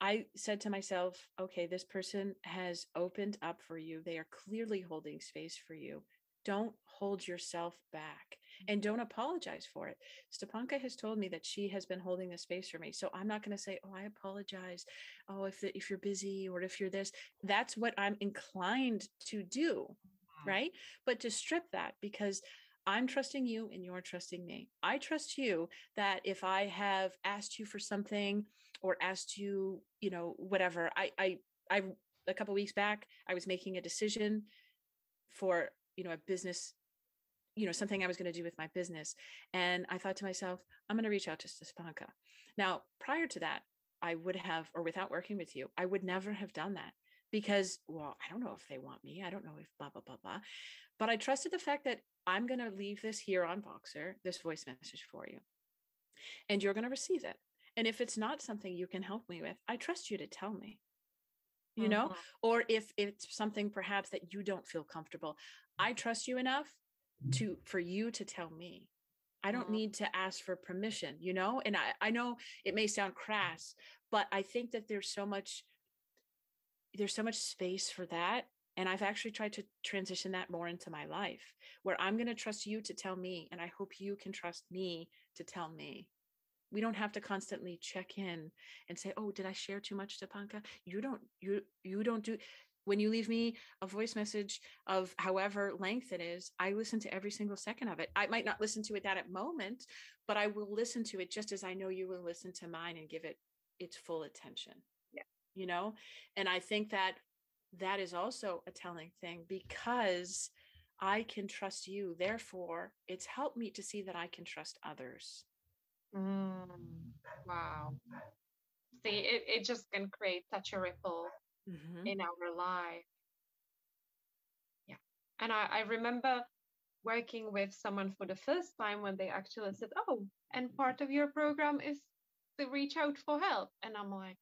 I said to myself, okay, this person has opened up for you. They are clearly holding space for you. Don't hold yourself back and don't apologize for it. Stepanka has told me that she has been holding the space for me. So I'm not going to say, "Oh, I apologize." Oh, if the, if you're busy or if you're this, that's what I'm inclined to do, mm-hmm. right? But to strip that because I'm trusting you and you're trusting me. I trust you that if I have asked you for something or asked you, you know, whatever. I I I a couple weeks back, I was making a decision for, you know, a business you know something i was going to do with my business and i thought to myself i'm going to reach out to Stepanka. now prior to that i would have or without working with you i would never have done that because well i don't know if they want me i don't know if blah blah blah blah but i trusted the fact that i'm going to leave this here on voxer this voice message for you and you're going to receive it and if it's not something you can help me with, I trust you to tell me. You mm-hmm. know, or if it's something perhaps that you don't feel comfortable, I trust you enough to for you to tell me. I don't mm-hmm. need to ask for permission, you know? And I, I know it may sound crass, but I think that there's so much there's so much space for that and I've actually tried to transition that more into my life where I'm going to trust you to tell me. And I hope you can trust me to tell me. We don't have to constantly check in and say oh did i share too much Stepanka? You don't you you don't do when you leave me a voice message of however length it is i listen to every single second of it. I might not listen to it that at moment but i will listen to it just as i know you will listen to mine and give it its full attention. Yeah. You know? And i think that that is also a telling thing because i can trust you therefore it's helped me to see that i can trust others Mm, wow. See, it, it just can create such a ripple mm-hmm. in our life. Yeah. And I, I remember working with someone for the first time when they actually said, Oh, and part of your program is to reach out for help. And I'm like,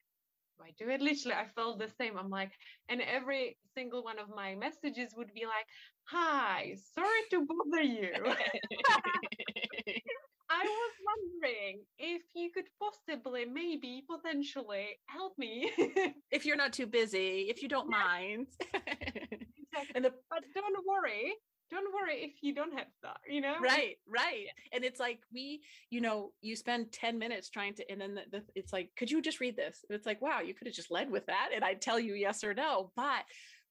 I do it? Literally, I felt the same. I'm like, and every single one of my messages would be like, Hi, sorry to bother you. I was wondering if you could possibly, maybe, potentially help me. if you're not too busy, if you don't yeah. mind. exactly. And the, but don't worry. Don't worry if you don't have that, you know? Right, right. Yeah. And it's like we, you know, you spend 10 minutes trying to, and then the, the, it's like, could you just read this? And it's like, wow, you could have just led with that. And I'd tell you yes or no. But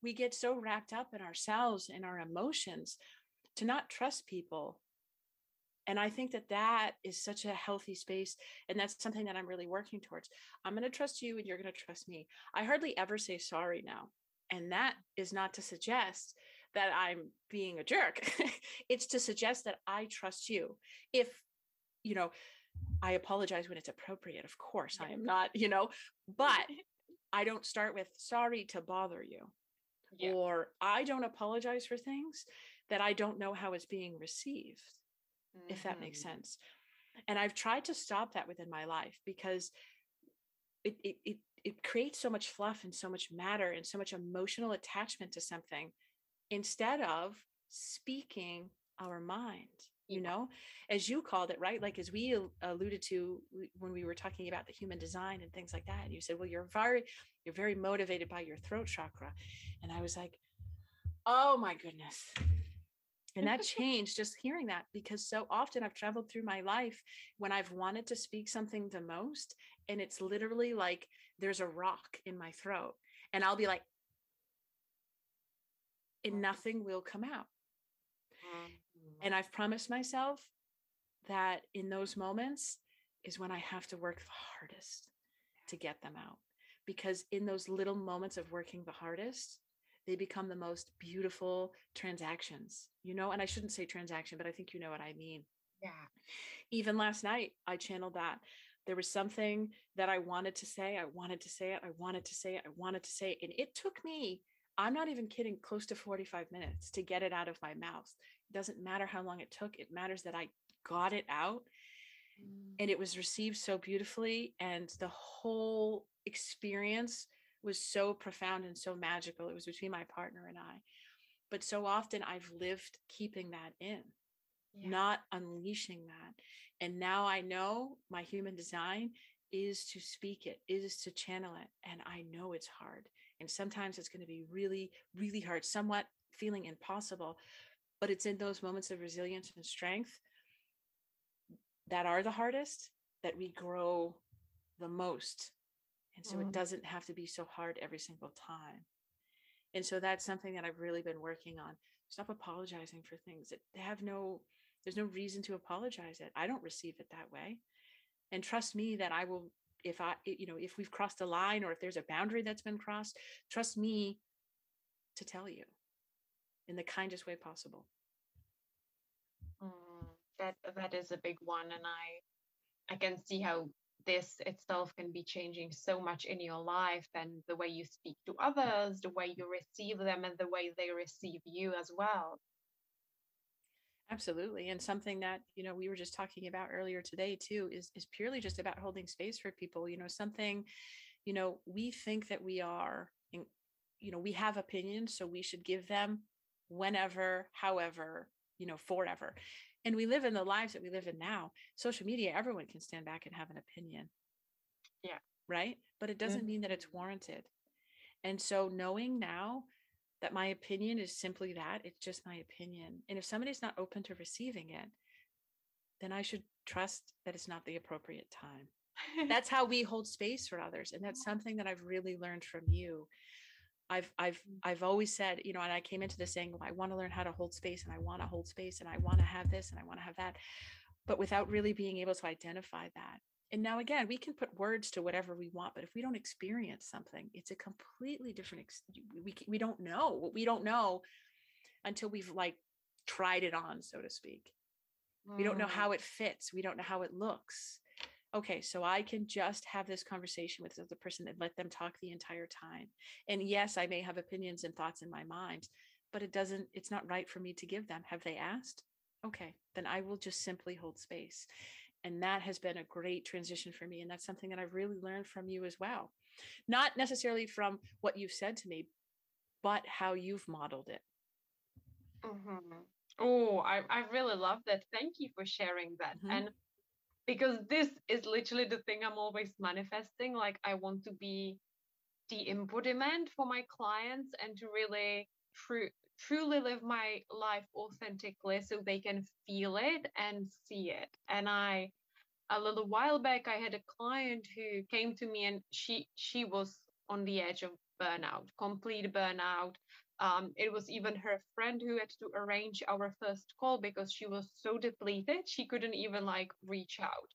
we get so wrapped up in ourselves and our emotions to not trust people and i think that that is such a healthy space and that's something that i'm really working towards i'm going to trust you and you're going to trust me i hardly ever say sorry now and that is not to suggest that i'm being a jerk it's to suggest that i trust you if you know i apologize when it's appropriate of course i am not you know but i don't start with sorry to bother you yeah. or i don't apologize for things that i don't know how it's being received mm-hmm. if that makes mm-hmm. sense. And I've tried to stop that within my life because it, it, it, it creates so much fluff and so much matter and so much emotional attachment to something instead of speaking our mind you know? As you called it right? Like as we alluded to when we were talking about the human design and things like that and you said well you're very you're very motivated by your throat chakra. And i was like oh my goodness. And that changed just hearing that because so often I've traveled through my life when I've wanted to speak something the most, and it's literally like there's a rock in my throat, and I'll be like, and nothing will come out. And mm. I've promised myself that in those moments is when I have to work the hardest to get them out. Because in those little moments of working the hardest, they become the most beautiful transactions, you know? And I shouldn't say transaction, but I think you know what I mean. Yeah. Even last night, I channeled that. There was something that I wanted to say. I wanted to say it. I wanted to say it. I wanted to say it. And it took me, I'm not even kidding, close to 45 minutes to get it out of my mouth. It doesn't matter how long it took, it matters that I got it out. Mm. And it was received so beautifully. And the whole experience was so profound and so magical. It was between my partner and I. But so often I've lived keeping that in, yeah. not unleashing that. And now I know my human design is to speak it, is to channel it. And I know it's hard. And sometimes it's going to be really, really hard, somewhat feeling impossible. But it's in those moments of resilience and strength that are the hardest that we grow the most and so mm. it doesn't have to be so hard every single time. And so that's something that I've really been working on. Stop apologizing for things that have no, there's no reason to apologize it. I don't receive it that way. And trust me that I will, if I, you know, if we've crossed a line or if there's a boundary that's been crossed, trust me to tell you in the kindest way possible. Mm, that that is a big one, and I I can see how this itself can be changing so much in your life and the way you speak to others, the way you receive them, and the way they receive you as well. Absolutely. And something that, you know, we were just talking about earlier today too is is purely just about holding space for people, you know, something, you know, we think that we are in, you know, we have opinions, so we should give them whenever, however, you know, forever. And we live in the lives that we live in now. Social media everyone can stand back and have an opinion. Yeah. Right? But it doesn't mm-hmm. mean that it's warranted. And so knowing now that my opinion is simply that it's just my opinion and if somebody's not open to receiving it then i should trust that it's not the appropriate time that's how we hold space for others and that's something that i've really learned from you I've I've mm. I've always said, you know, and I came into this saying, well, I want to learn how to hold space and I want to hold space and I want to have this and I want to have that, but without really being able to identify that. And now again, we can put words to whatever we want, but if we don't experience something, it's a completely different. Ex- we we don't know what we don't know until we've like tried it on, so to speak. Mm. We don't know mm. how it fits. We don't know how it looks okay, so I can just have this conversation with the person and let them talk the entire time. And yes, I may have opinions and thoughts in my mind, but it doesn't, it's not right for me to give them. Have they asked? Okay, then I will just simply hold space. And that has been a great transition for me. And that's something that I've really learned from you as well. Not necessarily from what you've said to me, but how you've modeled it. Mm-hmm. Oh, I, I really love that. Thank you for sharing that. Mm-hmm. And because this is literally the thing I'm always manifesting. Like, I want to be the embodiment for my clients and to really tru- truly live my life authentically so they can feel it and see it. And I, a little while back, I had a client who came to me and she she was on the edge of burnout, complete burnout. Um, it was even her friend who had to arrange our first call because she was so depleted she couldn't even like reach out.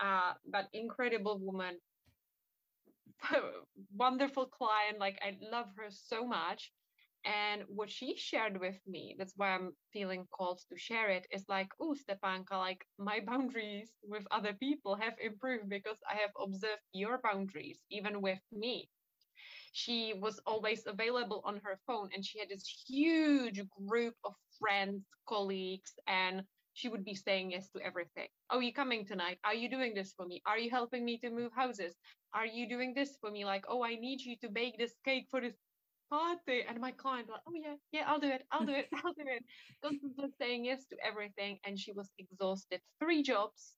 Uh, but incredible woman, wonderful client. Like I love her so much. And what she shared with me, that's why I'm feeling called to share it, is like, oh, Stepanka, like my boundaries with other people have improved because I have observed your boundaries, even with me. She was always available on her phone and she had this huge group of friends colleagues and she would be saying yes to everything. Oh you coming tonight? Are you doing this for me? Are you helping me to move houses? Are you doing this for me? Like oh i need you to bake this cake for this party. And my client like, oh yeah, yeah, I'll do it, I'll do it, I'll do it. Constantly saying yes to everything. And she was exhausted. Three jobs,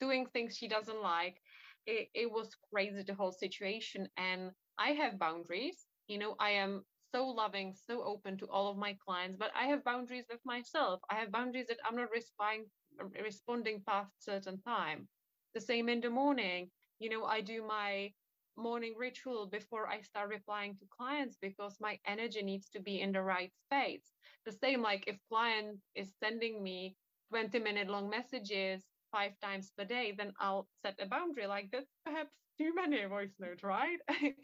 doing things she doesn't like. It, it was crazy, the whole situation. And I have boundaries. You know, I am so loving, so open to all of my clients, but I have boundaries with myself. I have boundaries that I'm not responding responding past certain time. The same in the morning. You know, I do my morning ritual before I start replying to clients because my energy needs to be in the right space. The same like if client is sending me 20 minute long messages five times per day, then I'll set a boundary like that's perhaps too many voice notes, right?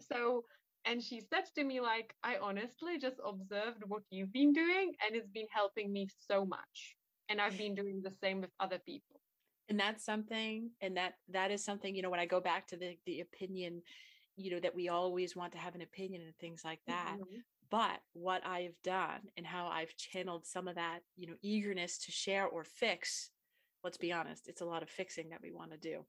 so and she said to me like i honestly just observed what you've been doing and it's been helping me so much and i've been doing the same with other people and that's something and that that is something you know when i go back to the the opinion you know that we always want to have an opinion and things like that mm-hmm. but what i've done and how i've channeled some of that you know eagerness to share or fix let's be honest it's a lot of fixing that we want to do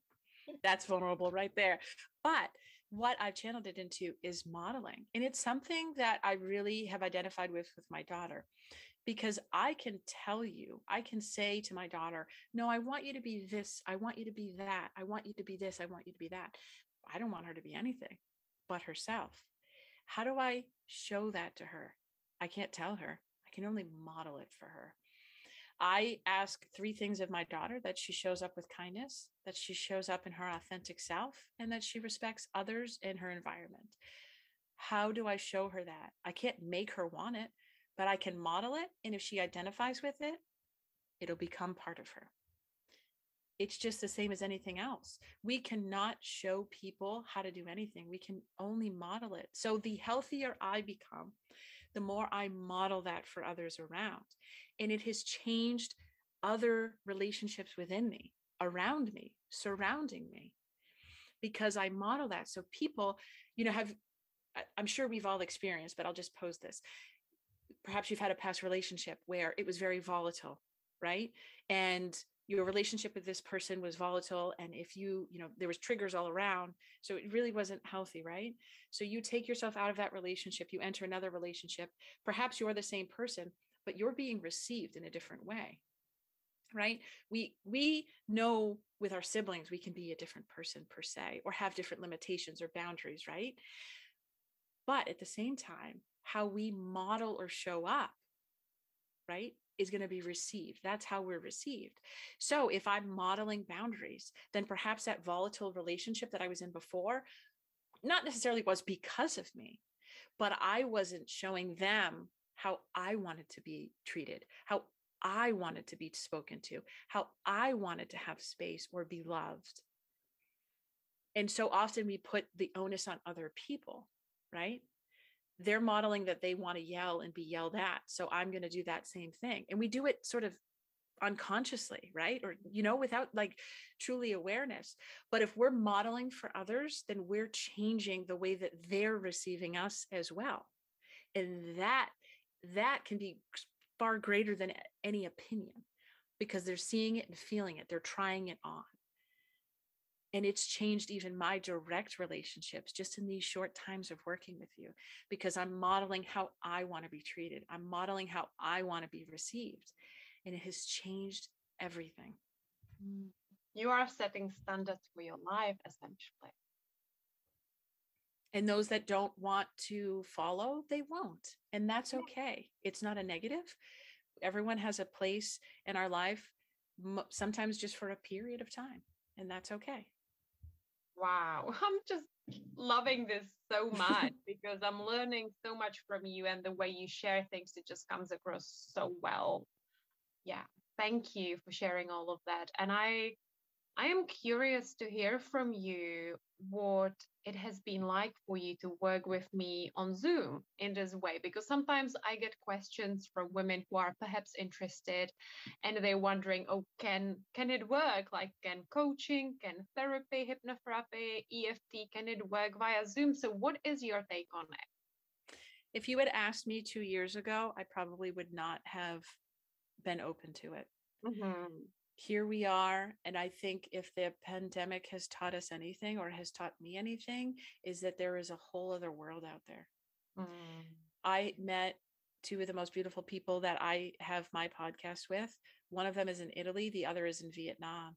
that's vulnerable right there but what I've channeled it into is modeling. And it's something that I really have identified with with my daughter because I can tell you, I can say to my daughter, no, I want you to be this. I want you to be that. I want you to be this. I want you to be that. I don't want her to be anything but herself. How do I show that to her? I can't tell her. I can only model it for her. I ask three things of my daughter that she shows up with kindness, that she shows up in her authentic self, and that she respects others in her environment. How do I show her that? I can't make her want it, but I can model it. And if she identifies with it, it'll become part of her. It's just the same as anything else. We cannot show people how to do anything. We can only model it. So the healthier I become, the more I model that for others around. And it has changed other relationships within me, around me, surrounding me, because I model that. So people, you know, have, I'm sure we've all experienced, but I'll just pose this. Perhaps you've had a past relationship where it was very volatile, right? And your relationship with this person was volatile and if you you know there was triggers all around so it really wasn't healthy right? So you take yourself out of that relationship you enter another relationship perhaps you're the same person but you're being received in a different way right? We we know with our siblings we can be a different person per se or have different limitations or boundaries right? But at the same time how we model or show up right is going to be received. That's how we're received. So if I'm modeling boundaries, then perhaps that volatile relationship that I was in before, not necessarily was because of me, but I wasn't showing them how I wanted to be treated, how I wanted to be spoken to, how I wanted to have space or be loved. And so often we put the onus on other people, right? They're modeling that they want to yell and be yelled at. So I'm going to do that same thing. And we do it sort of unconsciously, right? Or, you know, without like truly awareness. But if we're modeling for others, then we're changing the way that they're receiving us as well. And that, that can be far greater than any opinion because they're seeing it and feeling it. They're trying it on. And it's changed even my direct relationships just in these short times of working with you because I'm modeling how I want to be treated. I'm modeling how I want to be received. And it has changed everything. Mm. You are setting standards for your life, essentially. And those that don't want to follow, they won't. And that's okay. It's not a negative. Everyone has a place in our life, sometimes just for a period of time, and that's okay. Wow, I'm just loving this so much because I'm learning so much from you and the way you share things, it just comes across so well. Yeah, thank you for sharing all of that. And I I am curious to hear from you what it has been like for you to work with me on Zoom in this way, because sometimes I get questions from women who are perhaps interested and they're wondering, oh, can can it work? Like can coaching, can therapy, hypnotherapy, EFT, can it work via Zoom? So what is your take on it? If you had asked me two years ago, I probably would not have been open to it. Mm-hmm here we are. And I think if the pandemic has taught us anything or has taught me anything, is that there is a whole other world out there. Mm. I met two of the most beautiful people that I have my podcast with. One of them is in Italy, the other is in Vietnam.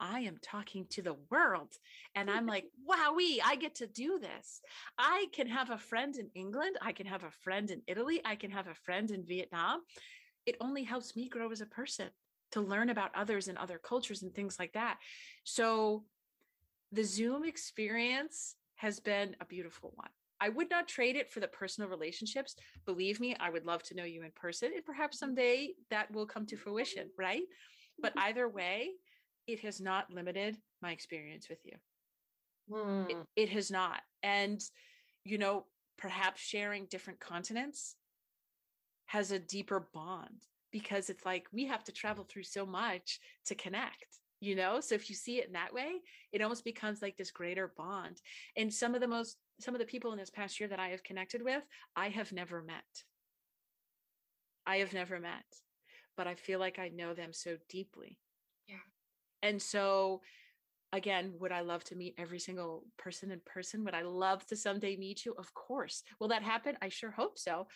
I am talking to the world. And I'm like, wowee, I get to do this. I can have a friend in England. I can have a friend in Italy. I can have a friend in Vietnam. It only helps me grow as a person to learn about others and other cultures and things like that. So the Zoom experience has been a beautiful one. I would not trade it for the personal relationships. Believe me, I would love to know you in person. And perhaps mm-hmm. someday that will come to fruition, right? But mm-hmm. either way, it has not limited my experience with you. Mm. It, it has not. And, you know, perhaps sharing different continents has a deeper bond because it's like we have to travel through so much to connect you know? So if you see it in that way it almost becomes like this greater bond. And some of the most some of the people in this past year that i have connected with i have never met. I have never met but i feel like i know them so deeply. Yeah. And so again would i love to meet every single person in person? Would i love to someday meet you? Of course. Will that happen? I sure hope so.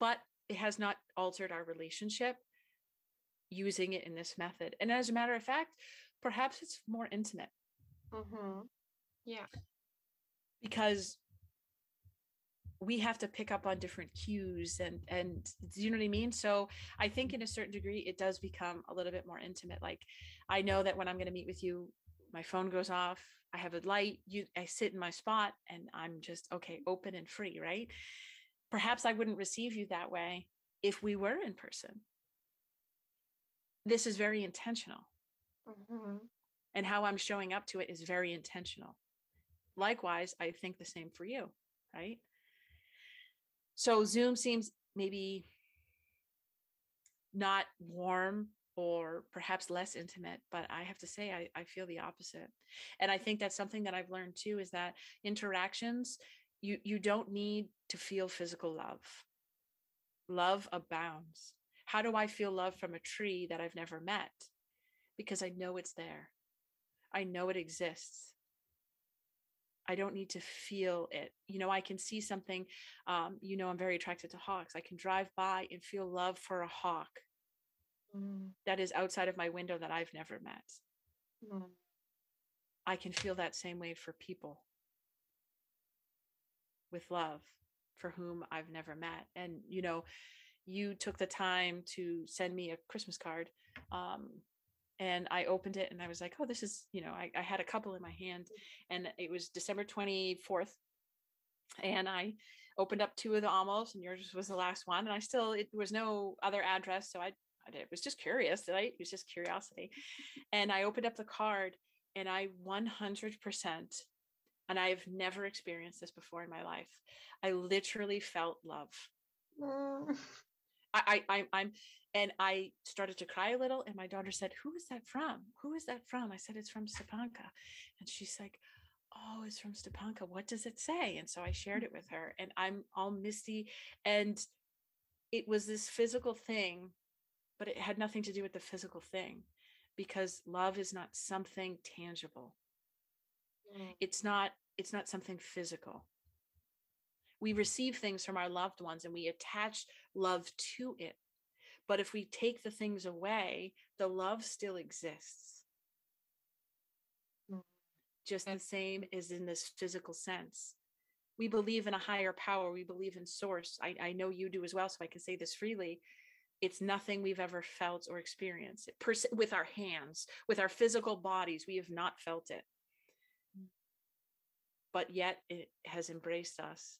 But it has not altered our relationship using it in this method and as a matter of fact perhaps it's more intimate. Mm-hmm. Yeah. Because we have to pick up on different cues and and do you know what I mean? So I think in a certain degree it does become a little bit more intimate. Like I know that when I'm going to meet with you, my phone goes off, I have a light, you I sit in my spot and I'm just okay, open and free, right? Perhaps I wouldn't receive you that way if we were in person. This is very intentional. Mm-hmm. And how I'm showing up to it is very intentional. Likewise, I think the same for you, right? So Zoom seems maybe not warm or perhaps less intimate, but I have to say, I, I feel the opposite. And I think that's something that I've learned too is that interactions, you, you don't need to feel physical love. Love abounds. How do I feel love from a tree that I've never met? because I know it's there. I know it exists. I don't need to feel it. You know, I can see something. Um, you know, I'm very attracted to hawks. I can drive by and feel love for a hawk mm. that is outside of my window that I've never met. Mm. I can feel that same way for people with love for whom I've never met. And, you know, you took the time to send me a Christmas card um, and I opened it and I was like, oh, this is, you know, I, I had a couple in my hand and it was December 24th. And I opened up two of the envelopes and yours was the last one. And I still, it was no other address. So I, I did, was just curious, right? It was just curiosity. And I opened up the card and I 100%, and I've never experienced this before in my life. I literally felt love. Mm. I, I, I'm, and I started to cry a little. And my daughter said, Who is that from? Who is that from? I said, It's from Stepanka. And she's like, Oh, it's from Stepanka. What does it say? And so I shared it with her, and I'm all misty. And it was this physical thing, but it had nothing to do with the physical thing because love is not something tangible. Mm. It's not it's not something physical we receive things from our loved ones and we attach love to it but if we take the things away, the love still exists. Mm. Just the same as in this physical sense. We believe in a higher power. We believe in source. I, I know you do as well, so I can say this freely. It's nothing we've ever felt or experienced pers- with our hands, with our physical bodies. We have not felt it. But yet it has embraced us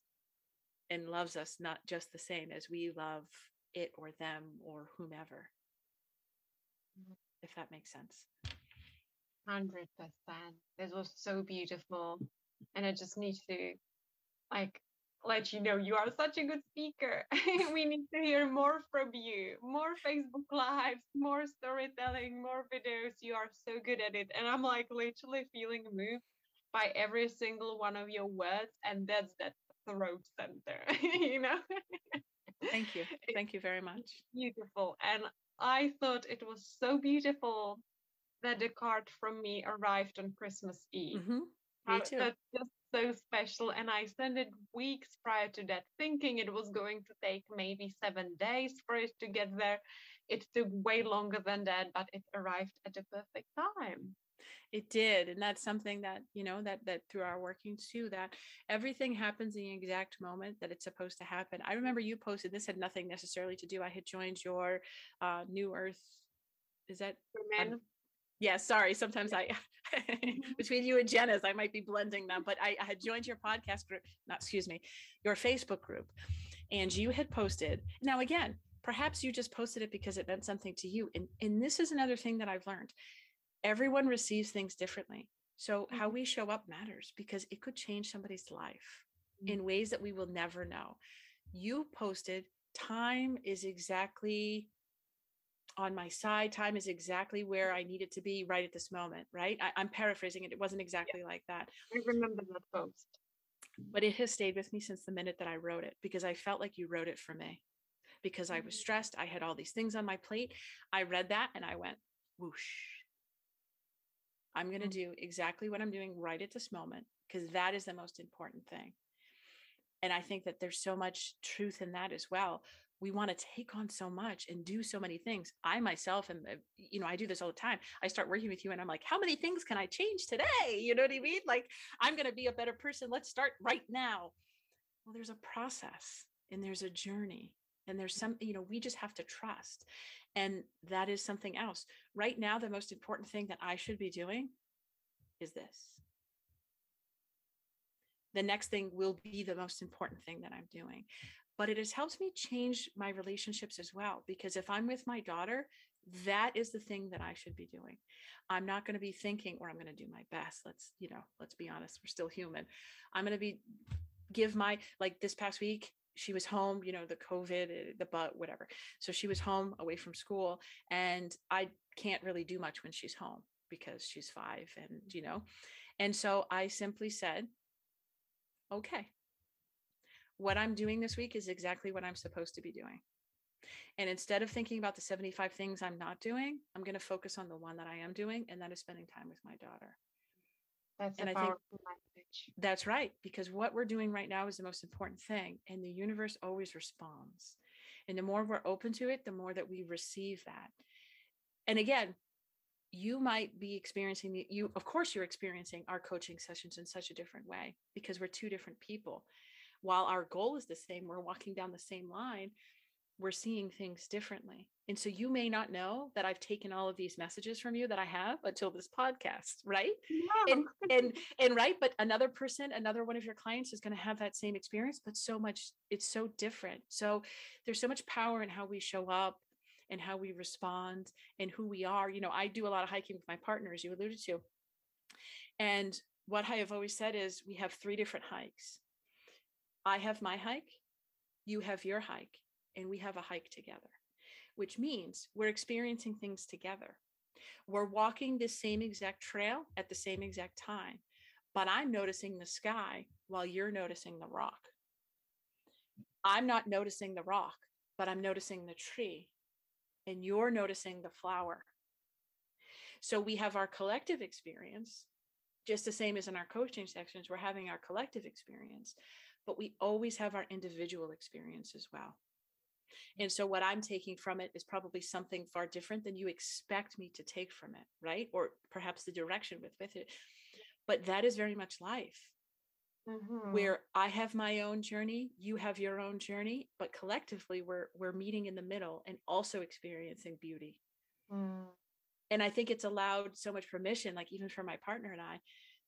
and loves us not just the same as we love it or them or whomever. Mm-hmm. If that makes sense. 100%. This was so beautiful. And I just need to like let you know you are such a good speaker. we need to hear more from you, more Facebook lives, more storytelling, more videos. You are so good at it. And I'm like literally feeling moved by every single one of your words. And that's that throat center, you know? Thank you. Thank you very much. Beautiful. And I thought it was so beautiful that the card from me arrived on Christmas Eve. Mm-hmm. Me too. That just so special. And I sent it weeks prior to that, thinking it was going to take maybe seven days for it to get there. It took way longer than that, but it arrived at the perfect time it did and that's something that you know that that through our working too that everything happens in the exact moment that it's supposed to happen. I remember you posted this had nothing necessarily to do i had joined your uh new earth is that Women. yeah sorry sometimes i between you and jenna's i might be blending them but I, I had joined your podcast group not excuse me your facebook group and you had posted now again perhaps you just posted it because it meant something to you and and this is another thing that i've learned everyone receives things differently. So, how mm-hmm. we show up matters because it could change somebody's life mm-hmm. in ways that we will never know. You posted, time is exactly on my side. Time is exactly where I need it to be right at this moment, right? I, am paraphrasing it. It wasn't exactly yeah. like that. I remember that post. But it has stayed with me since the minute that I wrote it because I felt like you wrote it for me because I was mm-hmm. stressed. I had all these things on my plate. I read that and I went, whoosh I'm going to mm-hmm. do exactly what I'm doing right at this moment because that is the most important thing. And I think that there's so much truth in that as well. We want to take on so much and do so many things. I myself am, uh, you know, I do this all the time. I start working with you and I'm like, how many things can I change today? You know what I mean? Like, I'm going to be a better person. Let's start right now. Well, there's a process and there's a journey and there's some you know we just have to trust and that is something else. Right now the most important thing that i should be doing is this. The next thing will be the most important thing that i'm doing but it has helped me change my relationships as well because if i'm with my daughter that is the thing that i should be doing. I'm not going to be thinking or i'm going to do my best. Let's you know let's be honest we're still human. I'm going to be give my like this past week she was home, you know, the COVID, eh, the butt, whatever. So she was home away from school. And I can't really do much when she's home because she's five and, you know, and so I simply said, okay, what I'm doing this week is exactly what I'm supposed to be doing. And instead of thinking about the 75 things I'm not doing, I'm going to focus on the one that I am doing, and that is spending time with my daughter. That's and I think message. that's right because what we're doing right now is the most important thing, and the universe always responds. And the more we're open to it, the more that we receive that. And again, you might be experiencing the, you of course you're experiencing our coaching sessions in such a different way because we're two different people while our goal is the same we're walking down the same line we're seeing things differently. And so you may not know that I've taken all of these messages from you that I have until this podcast, right? No. And and and right, but another person, another one of your clients is going to have that same experience, but so much it's so different. So there's so much power in how we show up and how we respond and who we are. You know, I do a lot of hiking with my partners, you alluded to. And what I have always said is we have three different hikes. I have my hike, you have your hike and we have a hike together, which means we're experiencing things together. We're walking the same exact trail at the same exact time, but I'm noticing the sky while you're noticing the rock. I'm not noticing the rock, but I'm noticing the tree, and you're noticing the flower. So we have our collective experience, just the same as in our coaching sections, we're having our collective experience, but we always have our individual experience as well. And so what I'm taking from it is probably something far different than you expect me to take from it, right? Or perhaps the direction with with it. But that is very much life. Mm-hmm. Where I have my own journey, you have your own journey, but collectively we're we're meeting in the middle and also experiencing beauty. Mm. And I think it's allowed so much permission, like even for my partner and I,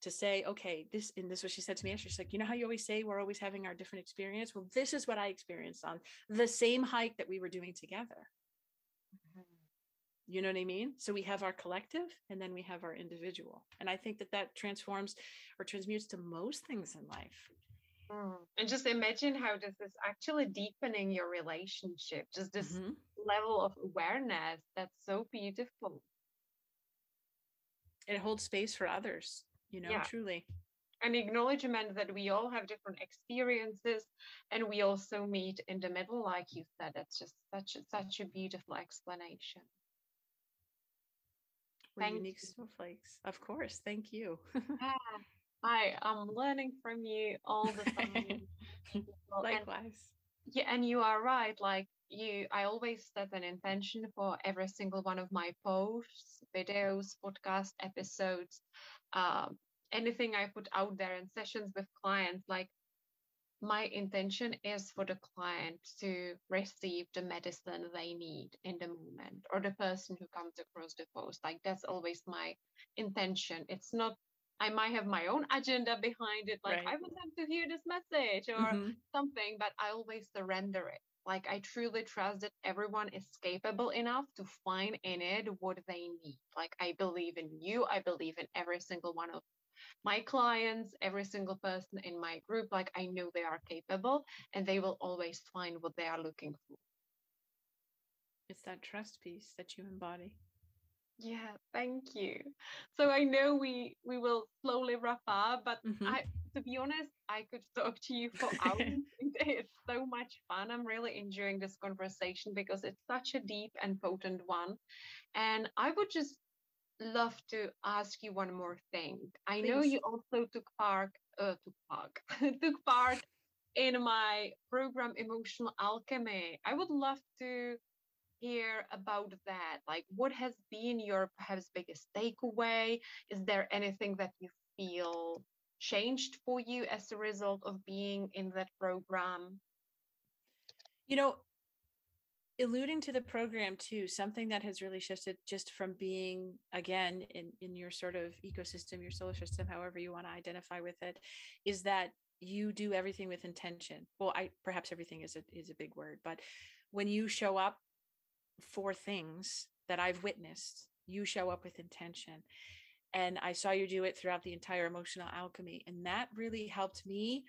to say, okay, this, and this is what she said to me. She's like, you know how you always say we're always having our different experience? Well, this is what I experienced on the same hike that we were doing together. Mm-hmm. You know what I mean? So we have our collective and then we have our individual. And I think that that transforms or transmutes to most things in life. Mm. And just imagine how does this is actually deepening your relationship, just this mm-hmm. level of awareness that's so beautiful. It holds space for others you know, yeah. truly. An acknowledgement that we all have different experiences and we also meet in the middle, like you said. That's just such a, such a beautiful explanation. We're Thank unique you. snowflakes. Of course. Thank you. yeah. I am learning from you all the time. Likewise. And, yeah, and you are right. Like you, I always set an intention for every single one of my posts, videos, podcast episodes, um, anything I put out there in sessions with clients. Like my intention is for the client to receive the medicine they need in the moment or the person who comes across the post like that's always my intention it's not i might have my own agenda behind it like right. i want them to hear this message or mm-hmm. something but i always surrender it like i truly trust that everyone is capable enough to find in it what they need like i believe in you i believe in every single one of my clients, every single person in my group, like I know they are capable and they will always find what they are looking for. It's that trust piece that you embody. Yeah, thank you. So I know we we will slowly wrap up, but mm-hmm. I to be honest, I could talk to you for hours. It's so much fun. I'm really enjoying this conversation because it's such a deep and potent one. And I would just love to ask you one more thing. I Please. know you also took part, uh, took part, took part in my program Emotional Alchemy. I would love to hear about that. Like, what has been your perhaps biggest takeaway? Is there anything that you feel changed for you as a result of being in that program? You know, alluding to the program too something that has really shifted just from being again in in your sort of ecosystem your solar system however you want to identify with it is that you do everything with intention well i perhaps everything is a is a big word but when you show up for things that i've witnessed you show up with intention and i saw you do it throughout the entire emotional alchemy and that really helped me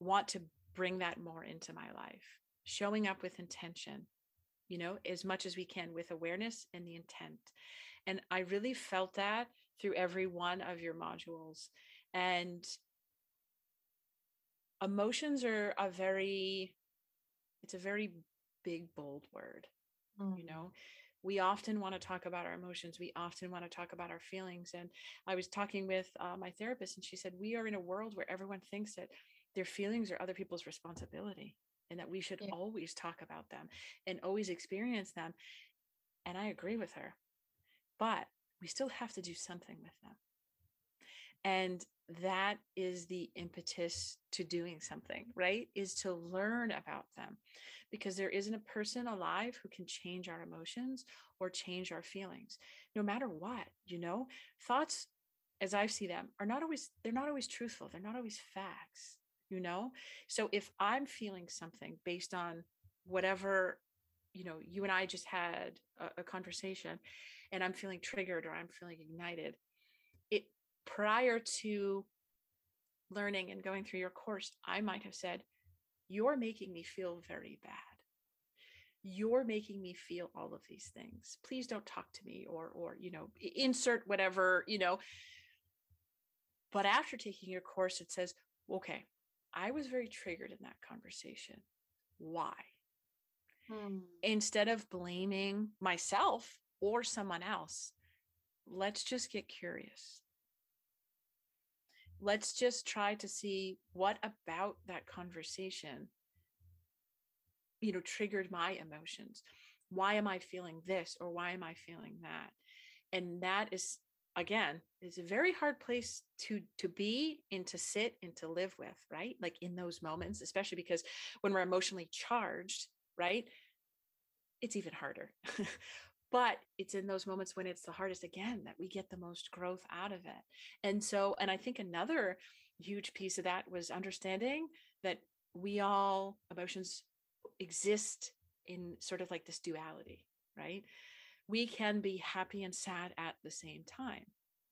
want to bring that more into my life showing up with intention you know, as much as we can with awareness and the intent. And I really felt that through every one of your modules. And emotions are a very, it's a very big, bold word, mm. you know we often want to talk about our emotions we often want to talk about our feelings and i was talking with uh, my therapist and she said we are in a world where everyone thinks that their feelings are other people's responsibility and that we should yeah. always talk about them and always experience them. And I agree with her. But we still have to do something with them. And that is the impetus to doing something, right? Is to learn about them because there isn't a person alive who can change our emotions or change our feelings, no matter what, you know? Thoughts, as I see them, are not always, they're not always truthful, they're not always facts you know so if i'm feeling something based on whatever you know you and i just had a, a conversation and i'm feeling triggered or i'm feeling ignited it prior to learning and going through your course i might have said you're making me feel very bad you're making me feel all of these things please don't talk to me or or you know insert whatever you know but after taking your course it says okay I was very triggered in that conversation. Why? Hmm. Instead of blaming myself or someone else, let's just get curious. Let's just try to see what about that conversation you know triggered my emotions. Why am I feeling this or why am I feeling that? And that is again is a very hard place to to be and to sit and to live with right like in those moments especially because when we're emotionally charged right it's even harder but it's in those moments when it's the hardest again that we get the most growth out of it and so and i think another huge piece of that was understanding that we all emotions exist in sort of like this duality right we can be happy and sad at the same time.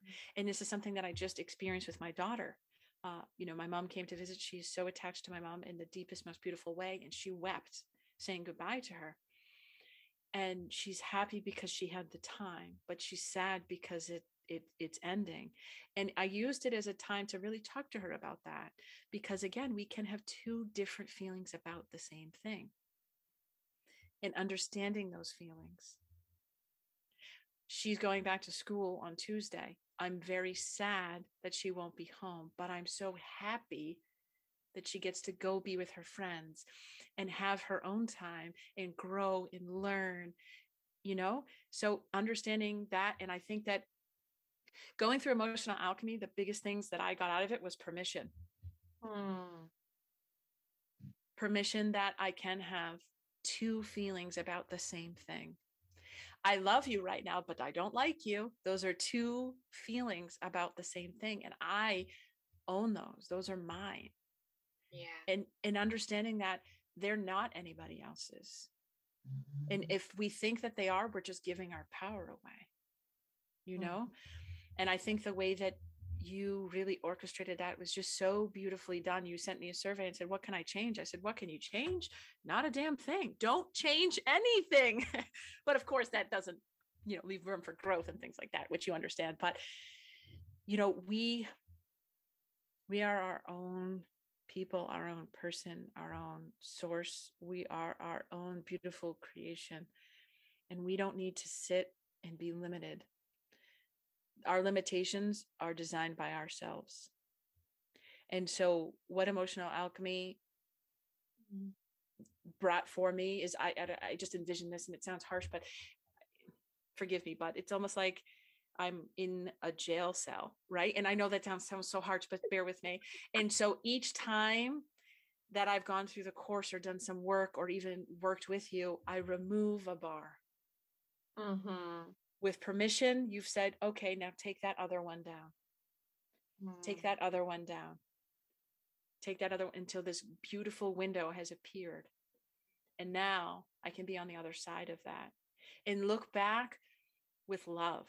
Mm. And this is something that I just experienced with my daughter. Uh, you know, my mom came to visit. She's so attached to my mom in the deepest, most beautiful way. And she wept saying goodbye to her. And she's happy because she had the time, but she's sad because it it it's ending. And i used it as a time to really talk to her about that because again we can have two different feelings about the same thing. And understanding those feelings. She's going back to school on Tuesday. I'm very sad that she won't be home, but I'm so happy that she gets to go be with her friends and have her own time and grow and learn, you know? So understanding that. And I think that going through emotional alchemy, the biggest things that I got out of it was permission. Hmm. Permission that I can have two feelings about the same thing. I love you right now, but I don't like you. Those are two feelings about the same thing. And I own those. Those are mine. Yeah. And and understanding that they're not anybody else's. And mm-hmm. if we think that they are, we're just giving our power away. You know? Mm-hmm. And I think the way that you really orchestrated that was just so beautifully done. You sent me a survey and said, What can I change? I said, What can you change? Not a damn thing. Don't change anything. but of course, that doesn't, you know, leave room for growth and things like that, which you understand. But, you know, we, we are our own people, our own person, our own source. We are our own beautiful creation. And we don't need to sit and be limited our limitations are designed by ourselves. And so, what emotional alchemy mm. brought for me is I, I just envision this, and it sounds harsh, but forgive me, but it's almost like I'm in a jail cell, right? And I know that sounds, sounds so harsh, but bear with me. And so each time that I've gone through the course or done some work or even worked with you, I remove a bar. Mm-hmm with permission, you've said, okay, now take that other one down. Mm. Take that other one down. Take that other one until this beautiful window has appeared. And now I can be on the other side of that and look back with love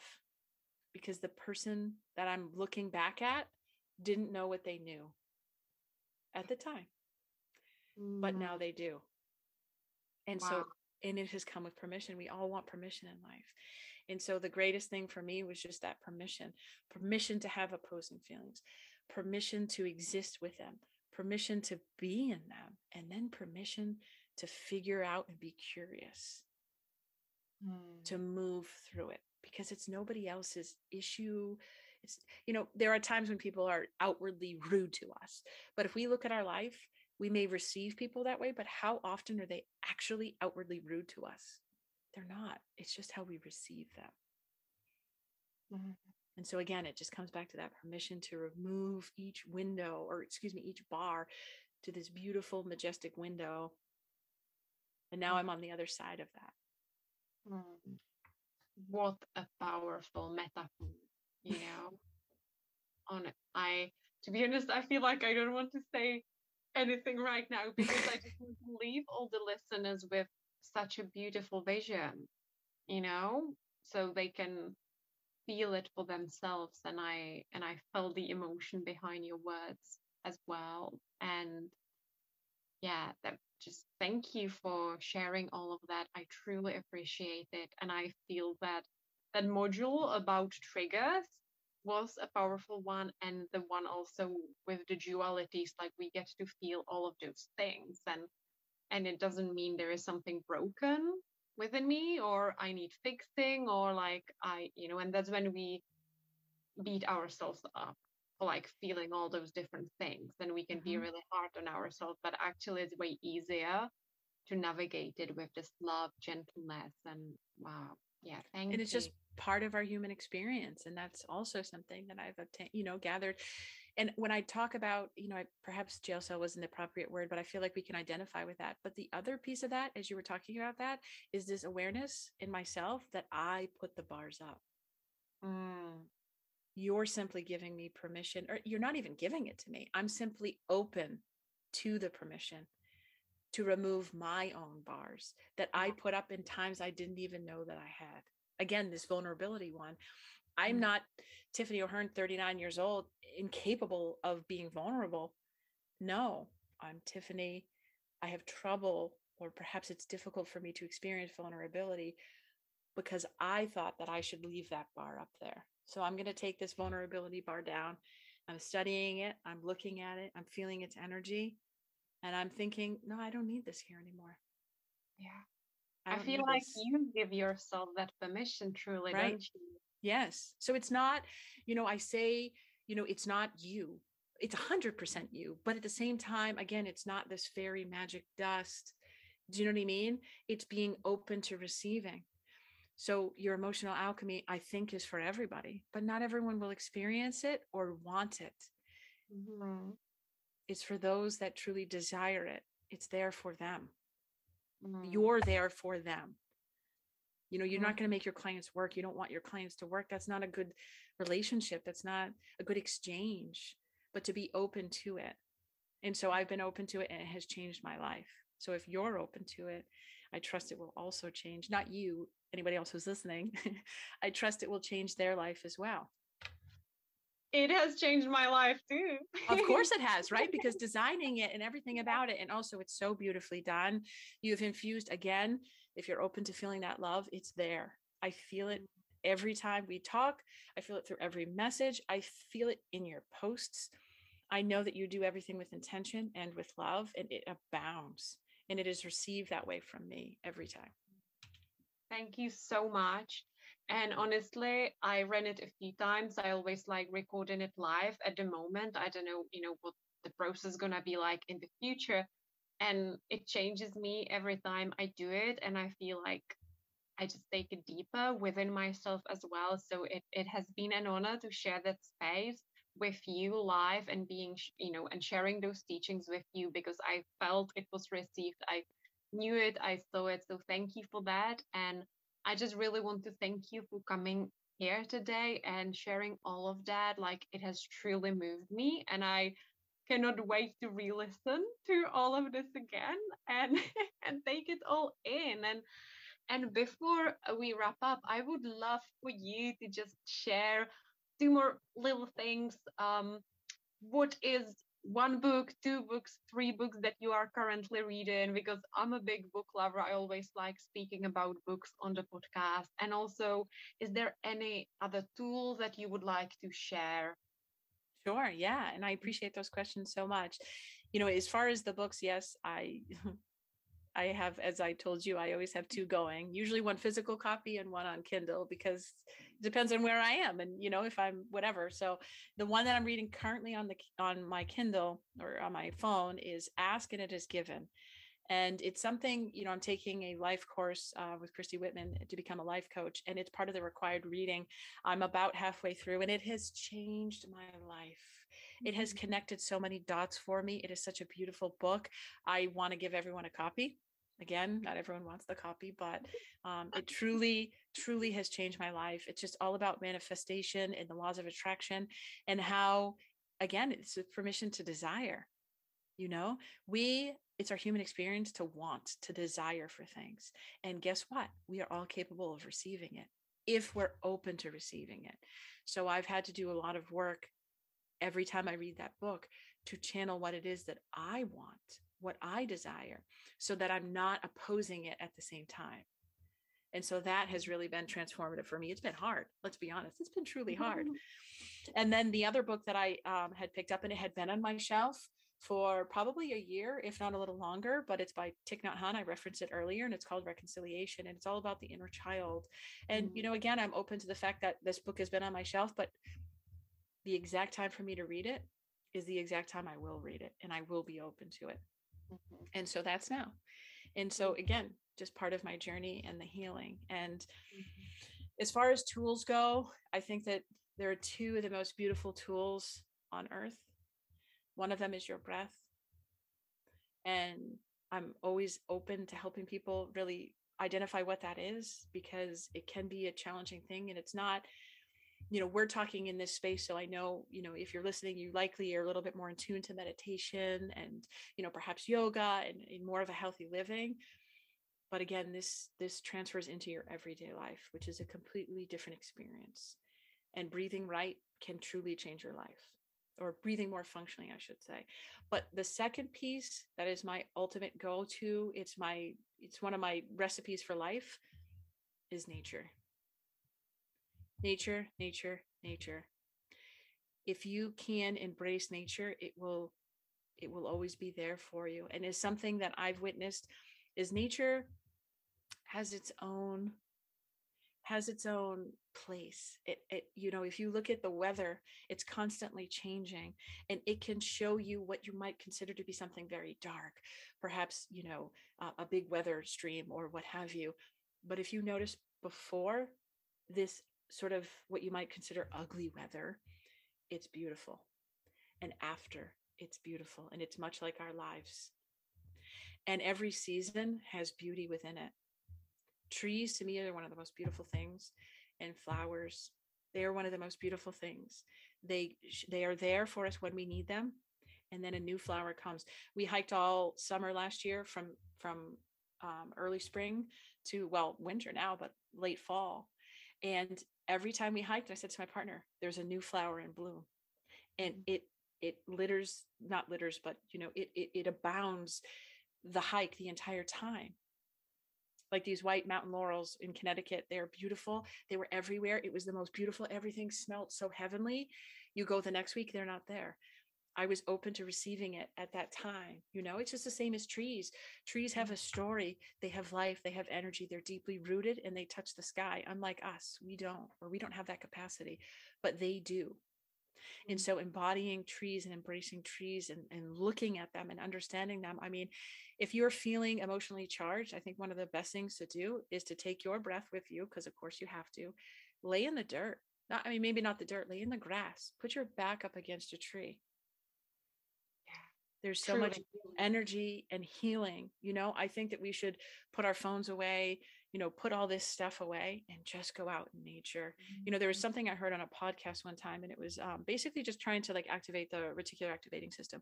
because the person that I'm looking back at didn't know what they knew at the time, mm. but now they do. And wow. so, and it has come with permission. We all want permission in life. And so the greatest thing for me was just that permission permission to have opposing feelings, permission to exist with them, permission to be in them, and then permission to figure out and be curious, mm. to move through it because it's nobody else's issue. It's, you know, there are times when people are outwardly rude to us, but if we look at our life, we may receive people that way, but how often are they actually outwardly rude to us? they're not. It's just how we receive them. Mm-hmm. And so again, it just comes back to that permission to remove each window, or excuse me, each bar to this beautiful, majestic window. And now I'm on the other side of that. Mm. What a powerful metaphor, you know. on. I to be honest, I feel like I don't want to say anything right now because I just want to leave all the listeners with such a beautiful vision, you know, so they can feel it for themselves. And I and I felt the emotion behind your words as well. And yeah, that just thank you for sharing all of that. I truly appreciate it. And I feel that that module about triggers was a powerful one and the one also with the dualities like we get to feel all of those things and and it doesn't mean there is something broken within me or I need fixing or like I, you know, and that's when we beat ourselves up like feeling all those different things. Then we can mm-hmm. be really hard on ourselves, but actually it's way easier to navigate it with this love, gentleness, and wow, yeah, thank and it's you. just part of our human experience, and that's also something that I've obtained, you know, gathered and when i talk about you know I, perhaps jail cell wasn't the appropriate word but i feel like we can identify with that but the other piece of that as you were talking about that is this awareness in myself that i put the bars up mm. You're simply giving me permission or you're not even giving it to me i'm simply open to the permission to remove my own bars that i put up in times i didn't even know that i had again this vulnerability one I'm mm-hmm. not Tiffany O'Hearn, 39 years old, incapable of being vulnerable. No, I'm Tiffany. I have trouble, or perhaps it's difficult for me to experience vulnerability because I thought that I should leave that bar up there. So I'm going to take this vulnerability bar down. I'm studying it, I'm looking at it, I'm feeling its energy, and I'm thinking, no, I don't need this here anymore. Yeah. I, I feel like this. you give yourself that permission truly, right? don't you? Yes. So it's not, you know, I say, you know, it's not you. It's 100% you. But at the same time, again, it's not this fairy magic dust. Do you know what I mean? It's being open to receiving. So your emotional alchemy, I think, is for everybody, but not everyone will experience it or want it. Mm-hmm. It's for those that truly desire it. It's there for them. Mm-hmm. You're there for them. You know, you're mm-hmm. not going to make your clients work. You don't want your clients to work. That's not a good relationship. That's not a good exchange, but to be open to it. And so I've been open to it and it has changed my life. So if you're open to it, I trust it will also change, not you, anybody else who's listening. I trust it will change their life as well. It has changed my life too. of course it has, right? Because designing it and everything about it, and also it's so beautifully done. You've infused again, if you're open to feeling that love, it's there. I feel it every time we talk. I feel it through every message. I feel it in your posts. I know that you do everything with intention and with love, and it abounds. And it is received that way from me every time. Thank you so much. And honestly, I ran it a few times. I always like recording it live at the moment. I don't know, you know, what the process is gonna be like in the future. And it changes me every time I do it. And I feel like I just take it deeper within myself as well. So it, it has been an honor to share that space with you live and being, you know, and sharing those teachings with you because I felt it was received. I knew it, I saw it. So thank you for that. And I just really want to thank you for coming here today and sharing all of that. Like it has truly moved me, and I cannot wait to re-listen to all of this again and and take it all in. And and before we wrap up, I would love for you to just share two more little things. Um, what is one book, two books, three books that you are currently reading? Because I'm a big book lover. I always like speaking about books on the podcast. And also, is there any other tool that you would like to share? Sure. Yeah. And I appreciate those questions so much. You know, as far as the books, yes, I I have, as I told you, I always have two going, usually one physical copy and one on Kindle because it depends on where I am and, you know, if I'm whatever. So the one that I'm reading currently on the, on my Kindle or on my phone is Ask and It Is Given. And it's something, you know, I'm taking a life course uh, with Christy Whitman to become a life coach, and it's part of the required reading. I'm about halfway through, and it has changed my life. It has mm-hmm. connected so many dots for me. It is such a beautiful book. I want to give everyone a copy again not everyone wants the copy but um, it truly truly has changed my life it's just all about manifestation and the laws of attraction and how again it's a permission to desire you know we it's our human experience to want to desire for things and guess what we are all capable of receiving it if we're open to receiving it so i've had to do a lot of work every time i read that book to channel what it is that i want what I desire so that I'm not opposing it at the same time. And so that has really been transformative for me. It's been hard. Let's be honest. It's been truly hard. and then the other book that I um, had picked up and it had been on my shelf for probably a year, if not a little longer, but it's by Thich Nhat Hanh. I referenced it earlier and it's called Reconciliation and it's all about the inner child. And, you know, again, I'm open to the fact that this book has been on my shelf, but the exact time for me to read it is the exact time I will read it and I will be open to it. Mm-hmm. And so that's now. And so again, just part of my journey and the healing. And mm-hmm. as far as tools go, I think that there are two of the most beautiful tools on earth. One of them is your breath. And I'm always open to helping people really identify what that is because it can be a challenging thing and it's not you know we're talking in this space so i know you know if you're listening you likely are a little bit more in tune to meditation and you know perhaps yoga and, and more of a healthy living. But again this this transfers into your everyday life which is a completely different experience. And breathing right can truly change your life or breathing more functionally i should say. But the second piece that is my ultimate go to it's my it's one of my recipes for life is nature nature, nature, nature. If you can embrace nature, it will it will always be there for you. And is something that I've witnessed is nature has its own has its own place it, it you know if you look at the weather it's constantly changing and it can show you what you might consider to be something very dark perhaps you know uh, a big weather stream or what have you but if you notice before this sort of what you might consider ugly weather it's beautiful. And after it's beautiful and it's much like our lives. And every season has beauty within it. Trees to me are one of the most beautiful things and flowers they are one of the most beautiful things. They they are there for us when we need them and then a new flower comes. We hiked all summer last year from from um, early spring to well winter now but late fall. And every time we hiked i said to my partner there's a new flower in bloom and mm. it it litters not litters but you know it it, it abounds the hike the entire time like these white mountain laurels in Connecticut. They're beautiful. They were everywhere. It was the most beautiful. Everything smelled so heavenly. You go the next week, they're not there. I was open to receiving it at that time. You know, it's just the same as trees. Trees have a story, they have life, they have energy, they're deeply rooted and they touch the sky. Unlike us, we don't, or we don't have that capacity, but they do. And mm. so embodying trees and embracing trees and, and looking at them and understanding them. I mean, if you're feeling emotionally charged, I think one of the best things to do is to take your breath with you, because of course you have to, lay in the dirt. Not, I mean, maybe not the dirt, lay in the grass, put your back up against a tree. There's so Truly. much energy and healing. You know, I think that we should put our phones away, you know, put all this stuff away and just go out in nature. Mm-hmm. You know, there was mm-hmm. something I heard on a podcast one time, and it was um, basically just trying to like activate the reticular activating system.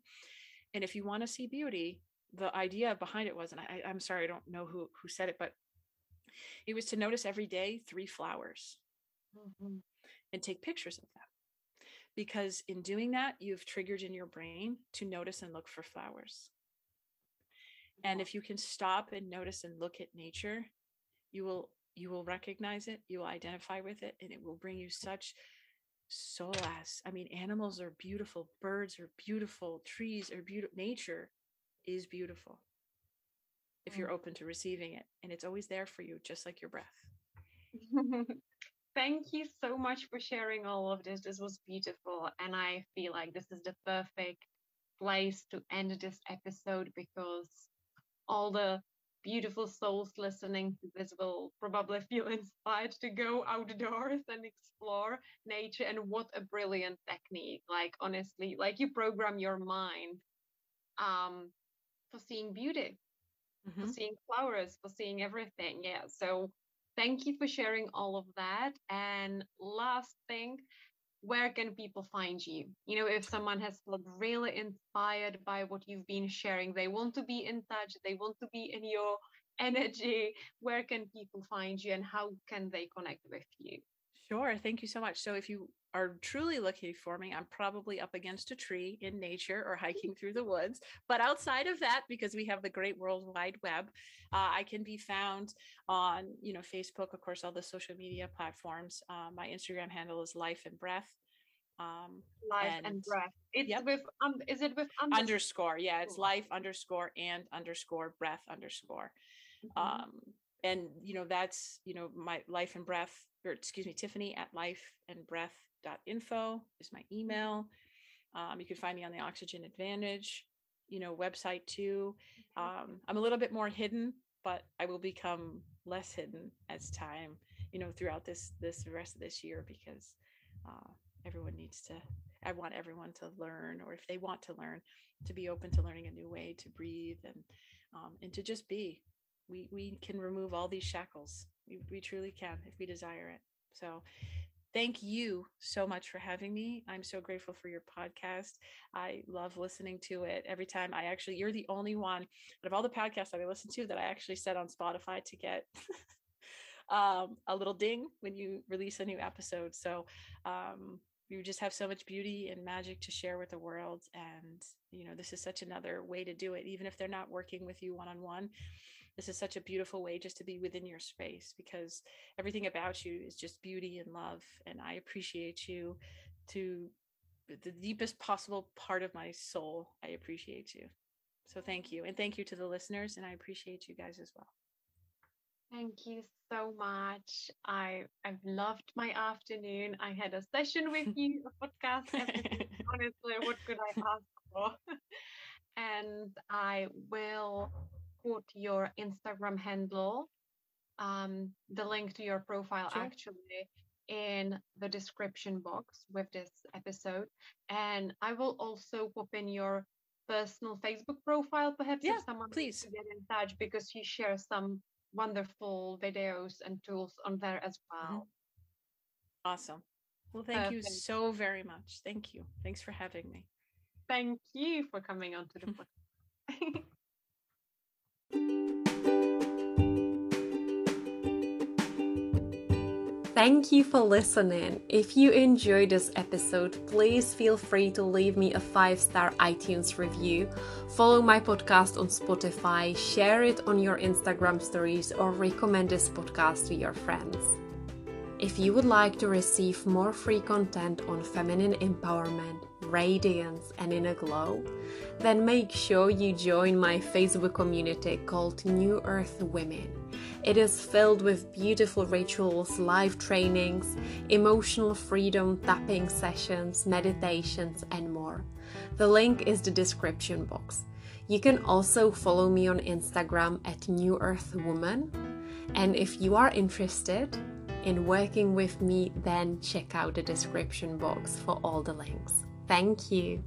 And if you want to see beauty, the idea behind it was, and I, I'm sorry, I don't know who who said it, but it was to notice every day three flowers mm-hmm. and take pictures of them. Because in doing that, you've triggered in your brain to notice and look for flowers. And if you can stop and notice and look at nature, you will you will recognize it, you will identify with it, and it will bring you such solace. I mean, animals are beautiful, birds are beautiful, trees are beautiful, nature is beautiful if you're mm. open to receiving it and it's always there for you just like your breath thank you so much for sharing all of this this was beautiful and i feel like this is the perfect place to end this episode because all the beautiful souls listening to this will probably feel inspired to go outdoors and explore nature and what a brilliant technique like honestly like you program your mind um for seeing beauty, mm-hmm. for seeing flowers, for seeing everything. Yeah. So thank you for sharing all of that. And last thing, where can people find you? You know, if someone has felt really inspired by what you've been sharing, they want to be in touch, they want to be in your energy, where can people find you and how can they connect with you? Sure. Thank you so much. So if you are truly looking for me, I'm probably up against a tree in nature or hiking through the woods. But outside of that, because we have the great World Wide Web, uh, I can be found on, you know, Facebook, of course, all the social media platforms. Uh, my Instagram handle is Life and Breath. Um, life and, and breath. It's yep. with um, is it with underscore? underscore? Yeah, it's life underscore and underscore breath underscore. Mm-hmm. Um, and you know that's you know my life and breath or excuse me tiffany at life and breath info is my email. Um, you can find me on the Oxygen Advantage, you know, website too. Um, I'm a little bit more hidden, but I will become less hidden as time, you know, throughout this this rest of this year because uh, everyone needs to. I want everyone to learn, or if they want to learn, to be open to learning a new way to breathe and um, and to just be. We we can remove all these shackles. We we truly can if we desire it. So Thank you so much for having me. I'm so grateful for your podcast. I love listening to it every time. I actually, you're the only one out of all the podcasts that I listen to that I actually set on Spotify to get um, a little ding when you release a new episode. So, um, you just have so much beauty and magic to share with the world and you know this is such another way to do it even if they're not working with you one on one this is such a beautiful way just to be within your space because everything about you is just beauty and love and i appreciate you to the deepest possible part of my soul i appreciate you so thank you and thank you to the listeners and i appreciate you guys as well Thank you so much. I I've loved my afternoon. I had a session with you, a podcast episode. Honestly, what could I ask for? and I will put your Instagram handle, um, the link to your profile sure. actually in the description box with this episode. And I will also pop in your personal Facebook profile, perhaps yeah, if someone please get in touch because you share some wonderful videos and tools on there as mm-hmm. well. Awesome. Well, thank Perfect. you so very much. Thank you. Thanks for having me. Thank you for coming on to the podcast. Thank you for listening. If you enjoyed this episode, please feel free to leave me a five star iTunes review, follow my podcast on Spotify, share it on your Instagram stories, or recommend this podcast to your friends. If you would like to receive more free content on feminine empowerment, radiance, and inner glow, then make sure you join my Facebook community called New Earth Women it is filled with beautiful rituals, live trainings, emotional freedom tapping sessions, meditations, and more. The link is the description box. You can also follow me on Instagram at New Earth Woman. And if you are interested in working with me, then check out the description box for all the links. Thank you.